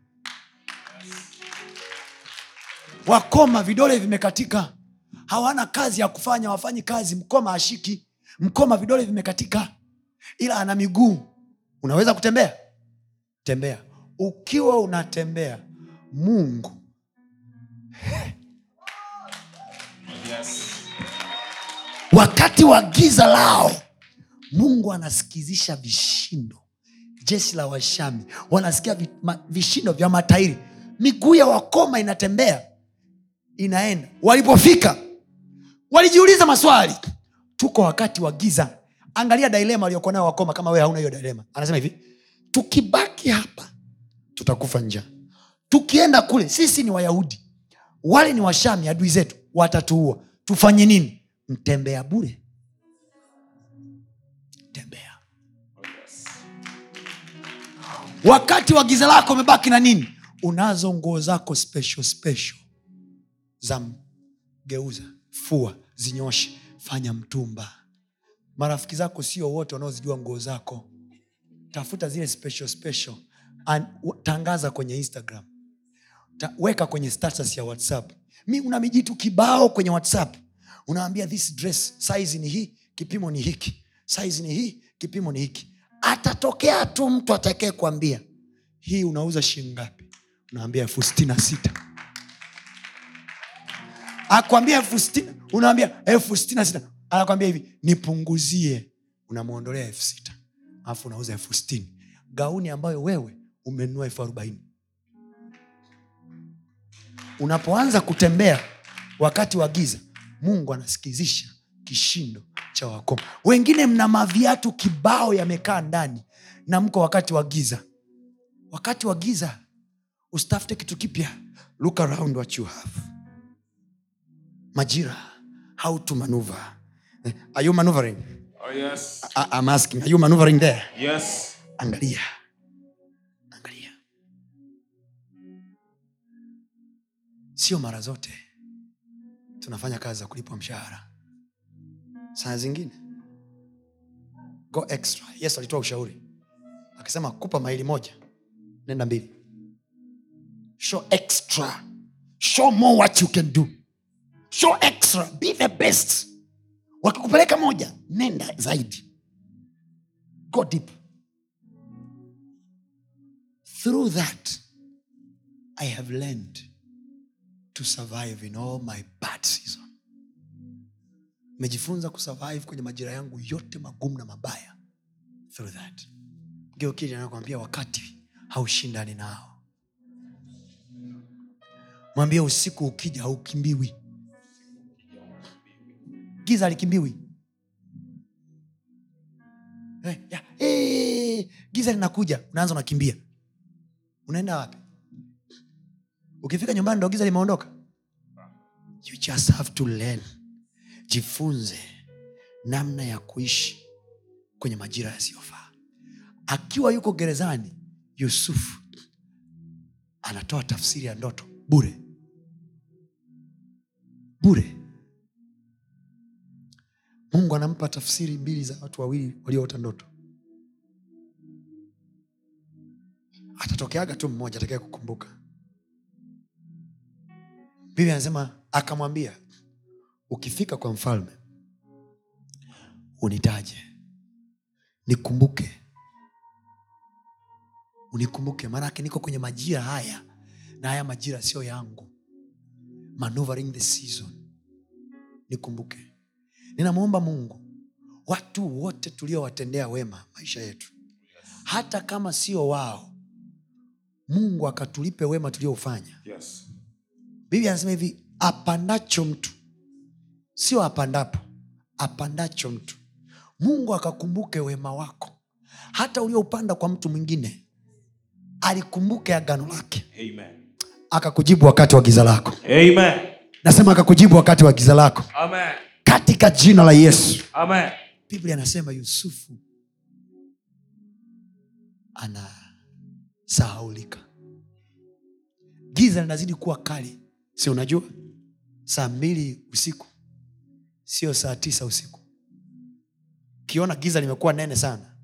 Wakoma vidole vimekatika. Hawana kazi ya kufanya wafanyi kazi. Mkoma ashiki mkoma vidole vimekatika. Ila ana miguu. Unaweza kutembea? Tembea. Ukiwa unatembea mungu. Wakati wa giza lao mungu anasikizisha vishindo. Jeshi la washami wanasikia vishindo vya matairi. Miguu ya wakoma inatembea inaenda. Walipofika walijiuliza maswali. Tuko wakati wa giza. Angalia dilema waliokuwa nayo wakoma kama wewe hauna hiyo dilema. Anasema hivi tukibaki hapa tutakufa njaa tukienda kule sisi ni wayahudi. Wale ni washami adui zetu watatuua. Tufanye nini? Mtembea bure. Tembea. Wakati wa giza lako umebaki na nini? Unazo nguo zako special special. Za, geuza fua zinyoshe fanya mtumba. Marafiki zako sio wote wanaozijua nguo zako. Tafuta zile special special. An, tangaza kwenye instagram. Ta, weka kwenye status ya whatsapp. Mi una mijitu kibao kwenye whatsapp. Unaambia this dress size ni hii kipimo ni hiki. Size ni hii kipimo ni hiki. Atatokea tu mtu atakee kuambia hii unauza shingapi ngapi? Unaambia elfu sitini na sita. Akwambia elfu unaambia elfu sitini na sita. Anakwambia hivi nipunguzie. Unamwondolea elfu sita. Alafu unauza elfu sitini. Gauni ambayo wewe umenunua elfu arobaini unapoanza kutembea wakati wa giza mungu anasikizisha kishindo cha wakoma wengine mna maviatu kibao yamekaa ndani na mko wakati wa giza. Wakati wa giza usitafute kitu kipya. Look around what you have. Majira how to maneuver. Eh, are you maneuvering? Oh, yes. I- I'm asking are you maneuvering there? Yes. angalia angalia sio mara zote tunafanya kazi za kulipwa mshahara. Saa zingine. Go extra. Yesu alitoa ushauri. Akasema kupa maili moja nenda mbili. Show extra. Show more what you can do. Show extra. Be the best. Wakikupeleka moja nenda zaidi. Go deep. Through that i have learned to survive in all my bad season. Mejifunza kusurvive kwenye majira yangu yote magumu na mabaya through that. Geukili anakwambia wakati haushindani nao. Mwambie usiku ukija haukimbiwi. Giza alikimbiwi eh, eh, giza linakuja unaanza unakimbia. Unaenda wapi ukifika nyumbani ndo giza limeondoka? You just have to learn. Jifunze namna ya kuishi kwenye majira yasiyofaa. Akiwa yuko gerezani yusufu anatoa tafsiri ya ndoto. Bure. Bure. Mungu anampa tafsiri mbili za watu wawili walioota ndoto. Atatokeaga tu mmoja atakaye kukumbuka bibi anasema akamwambia ukifika kwa mfalme unitaje nikumbuke unikumbuke. Maanake niko kwenye majira haya na haya majira sio yangu. Maneuvering the season. Nikumbuke. Ninamwomba mungu watu wote tuliowatendea wema maisha yetu hata kama sio wao mungu akatulipe wema tulioufanya Yes. Biblia anasema hivi apandacho mtu. Sio apandapo apandacho mtu. Mungu akakumbuke wema wako. Hata ulioupanda kwa mtu mwingine alikumbuke agano lake. Amen. akakujibu wakati wa giza lako. Amen. nasema akakujibu wakati wa giza lako. Amen. katika jina la yesu. Amen. biblia anasema yusufu anasahaulika. Giza linazidi kuwa kali si unajua saa mbili usiku sio saa tisa usiku ukiona giza limekuwa nene sana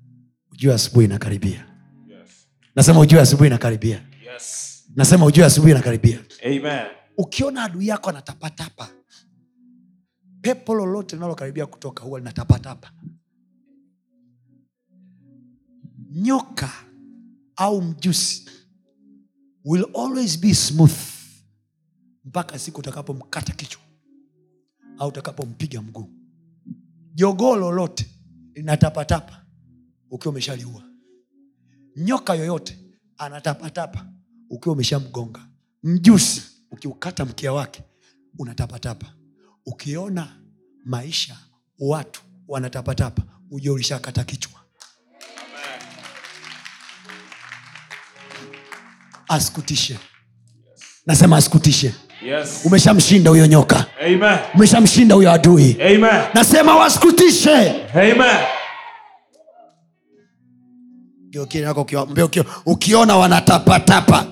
ujue asubuhi inakaribia Yes. nasema ujue asubuhi inakaribia Yes. nasema ujue asubuhi inakaribia Amen. ukiona adui yako anatapatapa pepo lolote linalokaribia kutoka huwa linatapatapa nyoka au mjusi will always be smooth mpaka siku utakapomkata kichwa au utakapompiga mguu. Jogoo lolote linatapatapa ukiwa umeshaliua. Nyoka yoyote anatapatapa ukiwa umeshamgonga. Mjusi ukiukata mkia wake unatapatapa. Ukiona maisha watu wanatapatapa ujue ulishakata kichwa. Asikutishe nasema asikutishe Yes. umeshamshinda huyo nyoka. Umeshamshinda huyo adui. Amen. nasema wasikutishe. Ukiona wanatapatapa.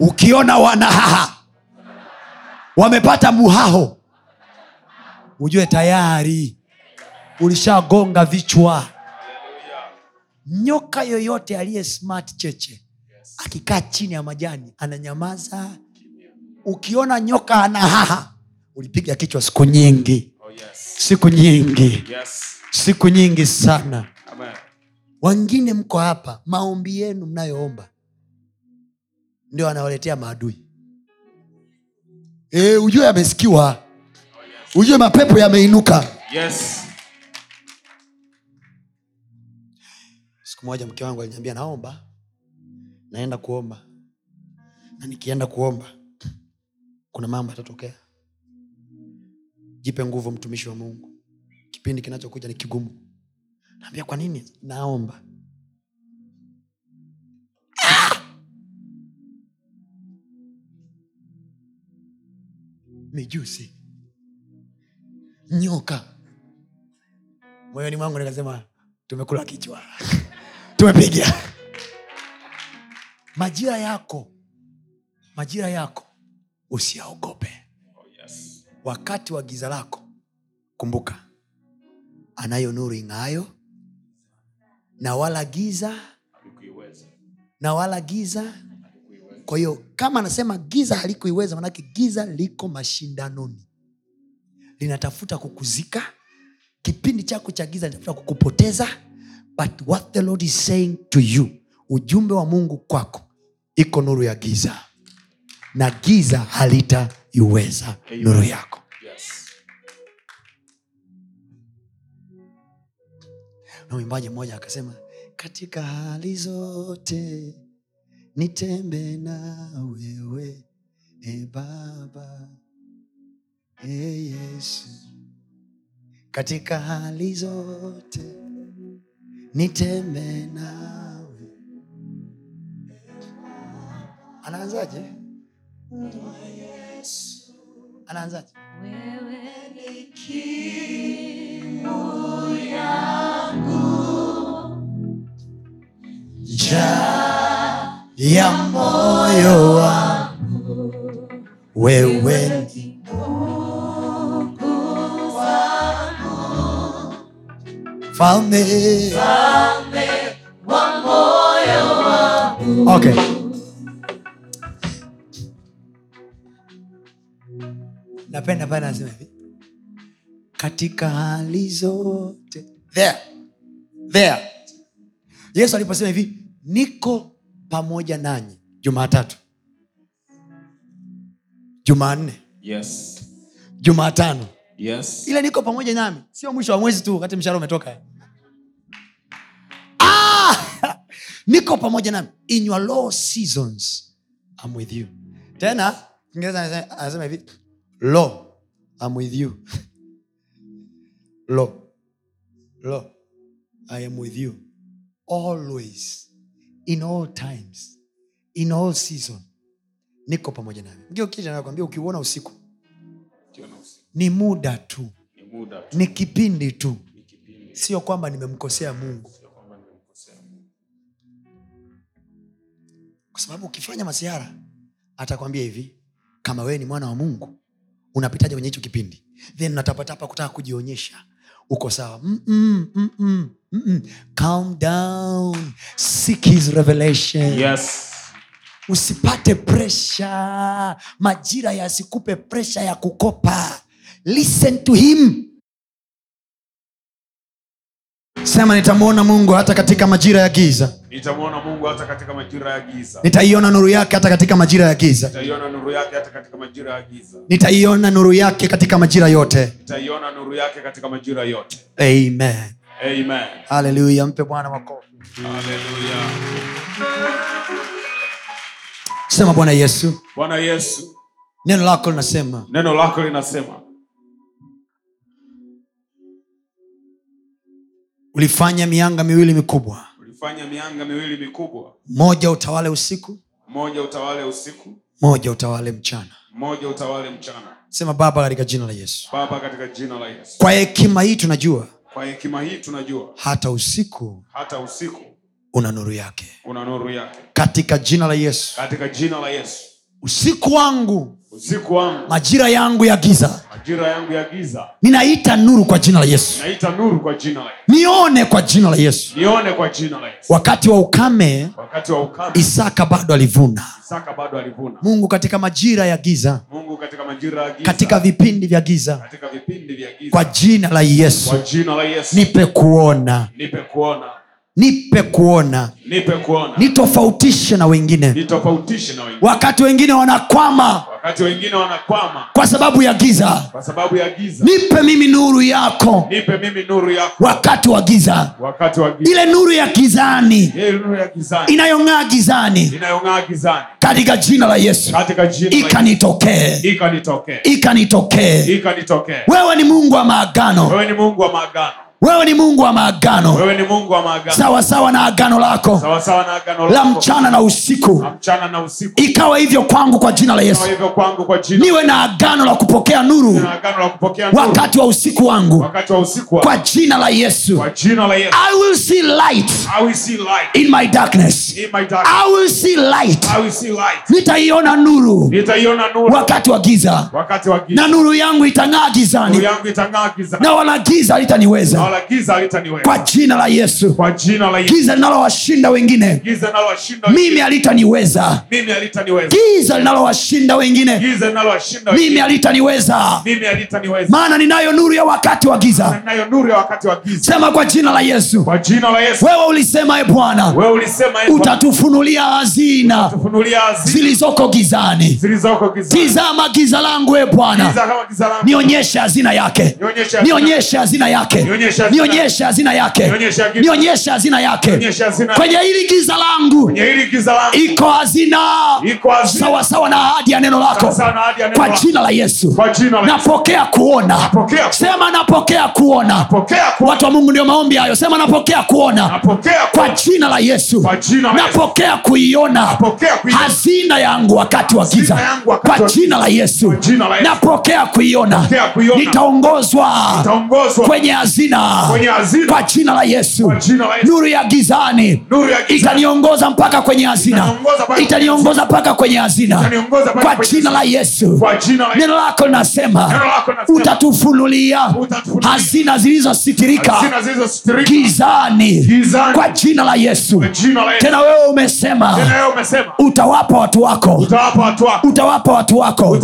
Ukiona wanahaha. Wamepata muhaho. Ujue tayari. Ulishagonga vichwa. Nyoka yoyote aliye smart cheche akikaa chini ya majani ananyamaza ukiona nyoka anahaha ulipiga kichwa siku nyingi Oh, yes. siku nyingi Yes. siku nyingi sana Amen. wengine mko hapa maombi yenu mnayoomba ndio anawaletea maadui e, ujue amesikiwa ujue mapepo yameinuka Yes. siku moja mke wangu aliniambia naomba naenda kuomba na nikienda kuomba kuna mambo yatatokea. Jipe nguvu mtumishi wa mungu. Kipindi kinachokuja ni kigumu. Naambia kwa nini? Naomba. Ah! mijusi. Nyoka. Moyoni mwangu nikasema tumekula kichwa. [laughs] Tumepiga. Majira yako. Majira yako usiyaogope Oh, yes. wakati wa giza lako kumbuka anayo nuru ing'ayo na wala giza na wala giza. Kwa hiyo kama anasema giza halikuiweza manake giza liko mashindanoni. Linatafuta kukuzika. Kipindi chako cha giza linatafuta kukupoteza. But what the lord is saying to you ujumbe wa mungu kwako iko nuru ya giza na giza halitaiweza. Nuru yako. Yes. na mwimbaji mmoja akasema katika hali zote nitembe na wewe e baba e yesu. Katika hali zote nitembe nawe anaanzaje anaanzaje Wewe ni kiu yangu, njaa ya moyo wangu wewe ni falme mfalme wa moyo wangu. okay. Napenda pale anasema hivi katika hali zote there. There. yesu aliposema hivi niko pamoja nanyi jumatatu jumanne Yes. jumatano Yes. ile niko pamoja nami sio mwisho wa mwezi tu wakati mshahara umetoka ah! [laughs] niko pamoja nami in your low seasons I'm with you tena kiingereza anasema- anasema hivi low I'm with you. Lo, Lo, I am with you. Always. In all times. In all season. Niko pamoja nami ndio kija nakwambia ukiuona usiku. Ni muda tu. Ni kipindi tu. Sio kwamba nimemkosea Mungu. kwa sababu ukifanya masiara atakwambia hivi kama wewe ni mwana wa mungu unapitaje kwenye hicho kipindi? Then unatapatapa kutaka kujionyesha. Uko sawa? Mm-mm, mm-mm, mm-mm. calm down. Seek his revelation. Yes. usipate presha majira yasikupe presha ya kukopa. Listen to him sema nitamwona mungu hata katika majira ya giza. Nitamwona Mungu hata katika majira ya giza. nitaiona nuru yake hata katika majira ya giza. Nitaiona nuru yake hata katika majira ya giza. nitaiona nuru yake katika majira yote. Nitaiona nuru yake katika majira yote. amen. Amen. haleluya mpe bwana makofi. Sema bwana yesu. Bwana Yesu, neno lako linasema. Neno lako linasema ulifanya mianga miwili mikubwa. Ulifanya mianga miwili mikubwa, moja utawale usiku. Moja utawale usiku, moja utawale mchana. Moja utawale mchana. sema baba katika jina la yesu. Baba, katika jina la Yesu, kwa hekima hii tunajua kwa hekima hii tunajua. hata usiku hata usiku. una nuru yake. Una nuru yake. katika jina la yesu. Katika jina la Yesu, usiku wangu usiku wangu. Majira yangu ya giza. Majira yangu ya giza. Ninaita nuru kwa jina la yesu. Naita nuru kwa jina la Yesu. nione kwa jina la yesu. Nione kwa jina la Yesu. wakati wa ukame wakati wa ukame isaka bado alivuna. Isaka bado alivuna. Mungu katika majira ya giza mungu katika majira ya giza katika vipindi vya giza katika vipindi vya giza kwa jina la kwa yesu jina la yesu nipe kuona nipe kuona nipe kuona. Nipe kuona. Nitofautishe na wengine. Nitofautishe na wengine. Wakati wengine wanakwama. Wakati wengine wanakwama. Kwa sababu ya giza. Kwa sababu ya giza. Nipe mimi nuru yako. Nipe mimi nuru yako. Wakati wa giza. Wakati wa giza. Ile nuru ya gizani. Ile nuru ya gizani. Inayong'aa gizani. Inayong'aa gizani. Katika jina la yesu. Katika jina la Yesu. ikanitokee. Ikanitokee. Ikanitokee. Ikanitokee. Wewe ni mungu wa maagano. Wewe ni mungu wa maagano wewe ni mungu wa maagano. Wewe ni mungu wa maagano. Sawa sawa na agano lako. Sawa sawa na agano la mchana na usiku. Mchana na usiku. Ikawa hivyo kwangu kwa jina la yesu. kwa jina niwe na agano la kupokea nuru la kupokea nuru. wakati wa usiku wangu. Wa usiku wa- kwa jina la yesu. Kwa jina la Yesu. I will see light will see light in my darkness. in my darkness. I will see light. I will see light. Nitaiona nuru. Wakati wa giza. Giza. Na nuru yangu itang'aa nuru gizani. Na wala giza litaniweza giza kwa jina la yesu. Kwa jina la Yesu. Giza linalowashinda wengine. Giza linalowashinda mimi alitaniweza mimi halitaniweza. Giza linalowashinda wengine. Giza linalowashinda mimi alitaniweza mimi maana ninayo nuru ya wakati wa giza. Nayo nuru ya wakati wa giza. Sema kwa jina la yesu. Kwa jina la Yesu. Wewe ulisema e bwana wewe ulisema hivyo utatufunulia hazina zilizoko gizani. zilizoko giza tizama giza langu e bwana. Nionyeshe hazina yake. Nionyeshe hazina yake Nionyeshe hazina. yake. Nionyeshe hazina yake. Kwenye hili giza langu iko hazina. Sawasawa na ahadi ya neno lako. Kwa jina la yesu. Napokea kuona. Sema napokea kuona. Watu wa mungu ndio maombi hayo. Sema napokea kuona. Kwa jina la yesu. Napokea kuiona. Hazina yangu wakati wa giza. Kwa jina la yesu. Napokea kuiona. Nitaongozwa taongozwa kwenye kwenye hazina kwa jina la yesu. Kwa jina la Yesu. Nuru ya gizani. Itaniongoza mpaka kwenye hazina. Itaniongoza mpaka kwenye hazina. kwa jina la yesu. Neno lako linasema utatufunulia hazina zilizositirika gizani. Kwa jina la yesu. Tena wewe umesema. Utawapa watu wako. Utawapa watu wako.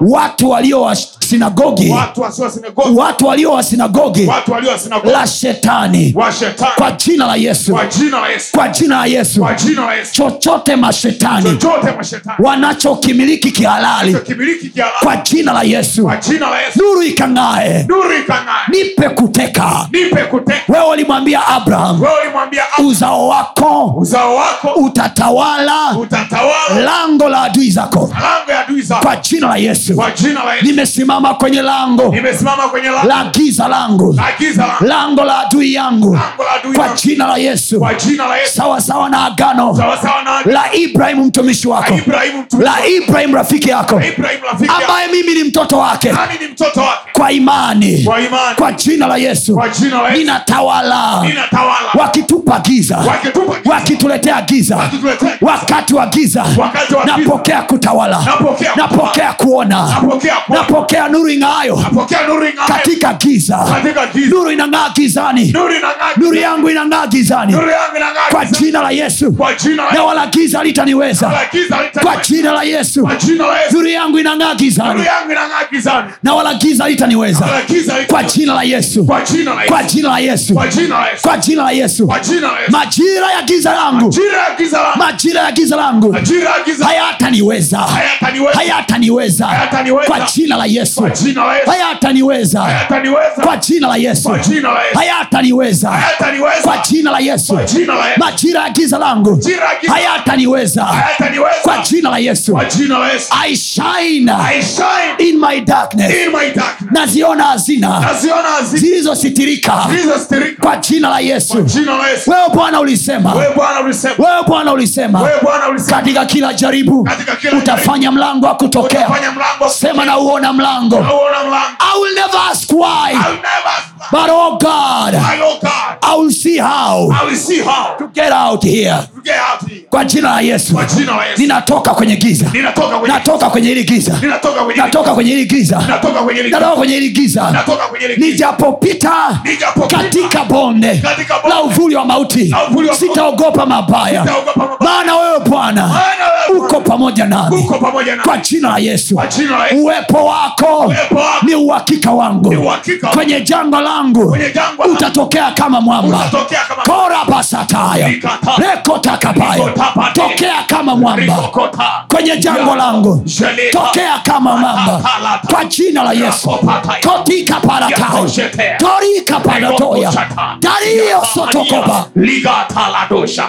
Watu walio wa sinagogi. Watu walio wa sinagogi. Watu la shetani. Kwa jina la yesu. Kwa jina la Yesu. Chochote mashetani wanachokimiliki kihalali kimiliki kihalali. kwa jina la yesu. Nuru ikang'ae. Nipe kuteka. Wewe ulimwambia abraham uzao wako utatawala lango la adui zako kwa jina la yesu. Nimesimama kwenye lango la giza langu. La giza lango la adui yangu. Kwa jina la yesu. Kwa jina la Yesu. Sawa sawa na agano. La ibrahimu mtumishi wako. La ibrahimu rafiki yako. Ambaye mimi ni mtoto wake. Kwa imani. Kwa jina la yesu. Ninatawala. Wakitupa giza. Wakituletea giza. Wakati wa giza. Napokea kutawala. Napokea napokea kuona. Napokea nuru ing'aayo. Katika giza nuru inang'aa gizani nuru nuru yangu inang'aa gizani nuru yangu inang'aa kwa jina la yesu na wala giza litaniweza kwa jina la yesu nuru yangu inang'aa gizani na wala giza litaniweza kwa jina la yesu kwa jina la Yesu kwa jina la Yesu majira ya giza langu majira ya giza langu hayataniweza hayataniweza kwa jina la yesu hayataniweza kwa jina la yesu Yesu. Hayataniweza. Kwa jina la yesu. Majira ya giza langu. Hayataniweza. Kwa jina la yesu. Kwa jina la Yesu. I shine. In my darkness. In my darkness. Naziona hazina. Zilizositirika. Kwa jina la yesu. Wewe bwana ulisema. Wewe Bwana ulisema. Katika kila jaribu utafanya mlango wa kutokea. Sema na uona mlango. Mlango nauona mlango. I will never ask why. I'll never but oh god I, oh God i will see how I will see how to get out here. to get out here. Kwa jina la yesu. Kwa jina la Yesu. Ninatoka kwenye giza. Ninatoka kwenye natoka kwenye hili giza. Ninatoka kwenye natoka kwenye hili giza. Natoka kwenye natoka kwenye hili giza. Natoka kwenye liki nijapopita Nijapopita katika bonde la uvuli wa mauti. Sitaogopa mabaya. Maana wewe bwana uko pamoja nami. na kwa jina la yesu. Kwa jina la Yesu. Uwepo wako ni uhakika wangu. Kwenye jangwa langu Langu. utatokea kama mwamba. Kora rekotakabaya Nikotapate. tokea kama mwamba. Kwenye jango langu. Tokea kama mwamba. Kwa jina la yesu. kotika paratao torika paratoya. Dario sotokoba dosha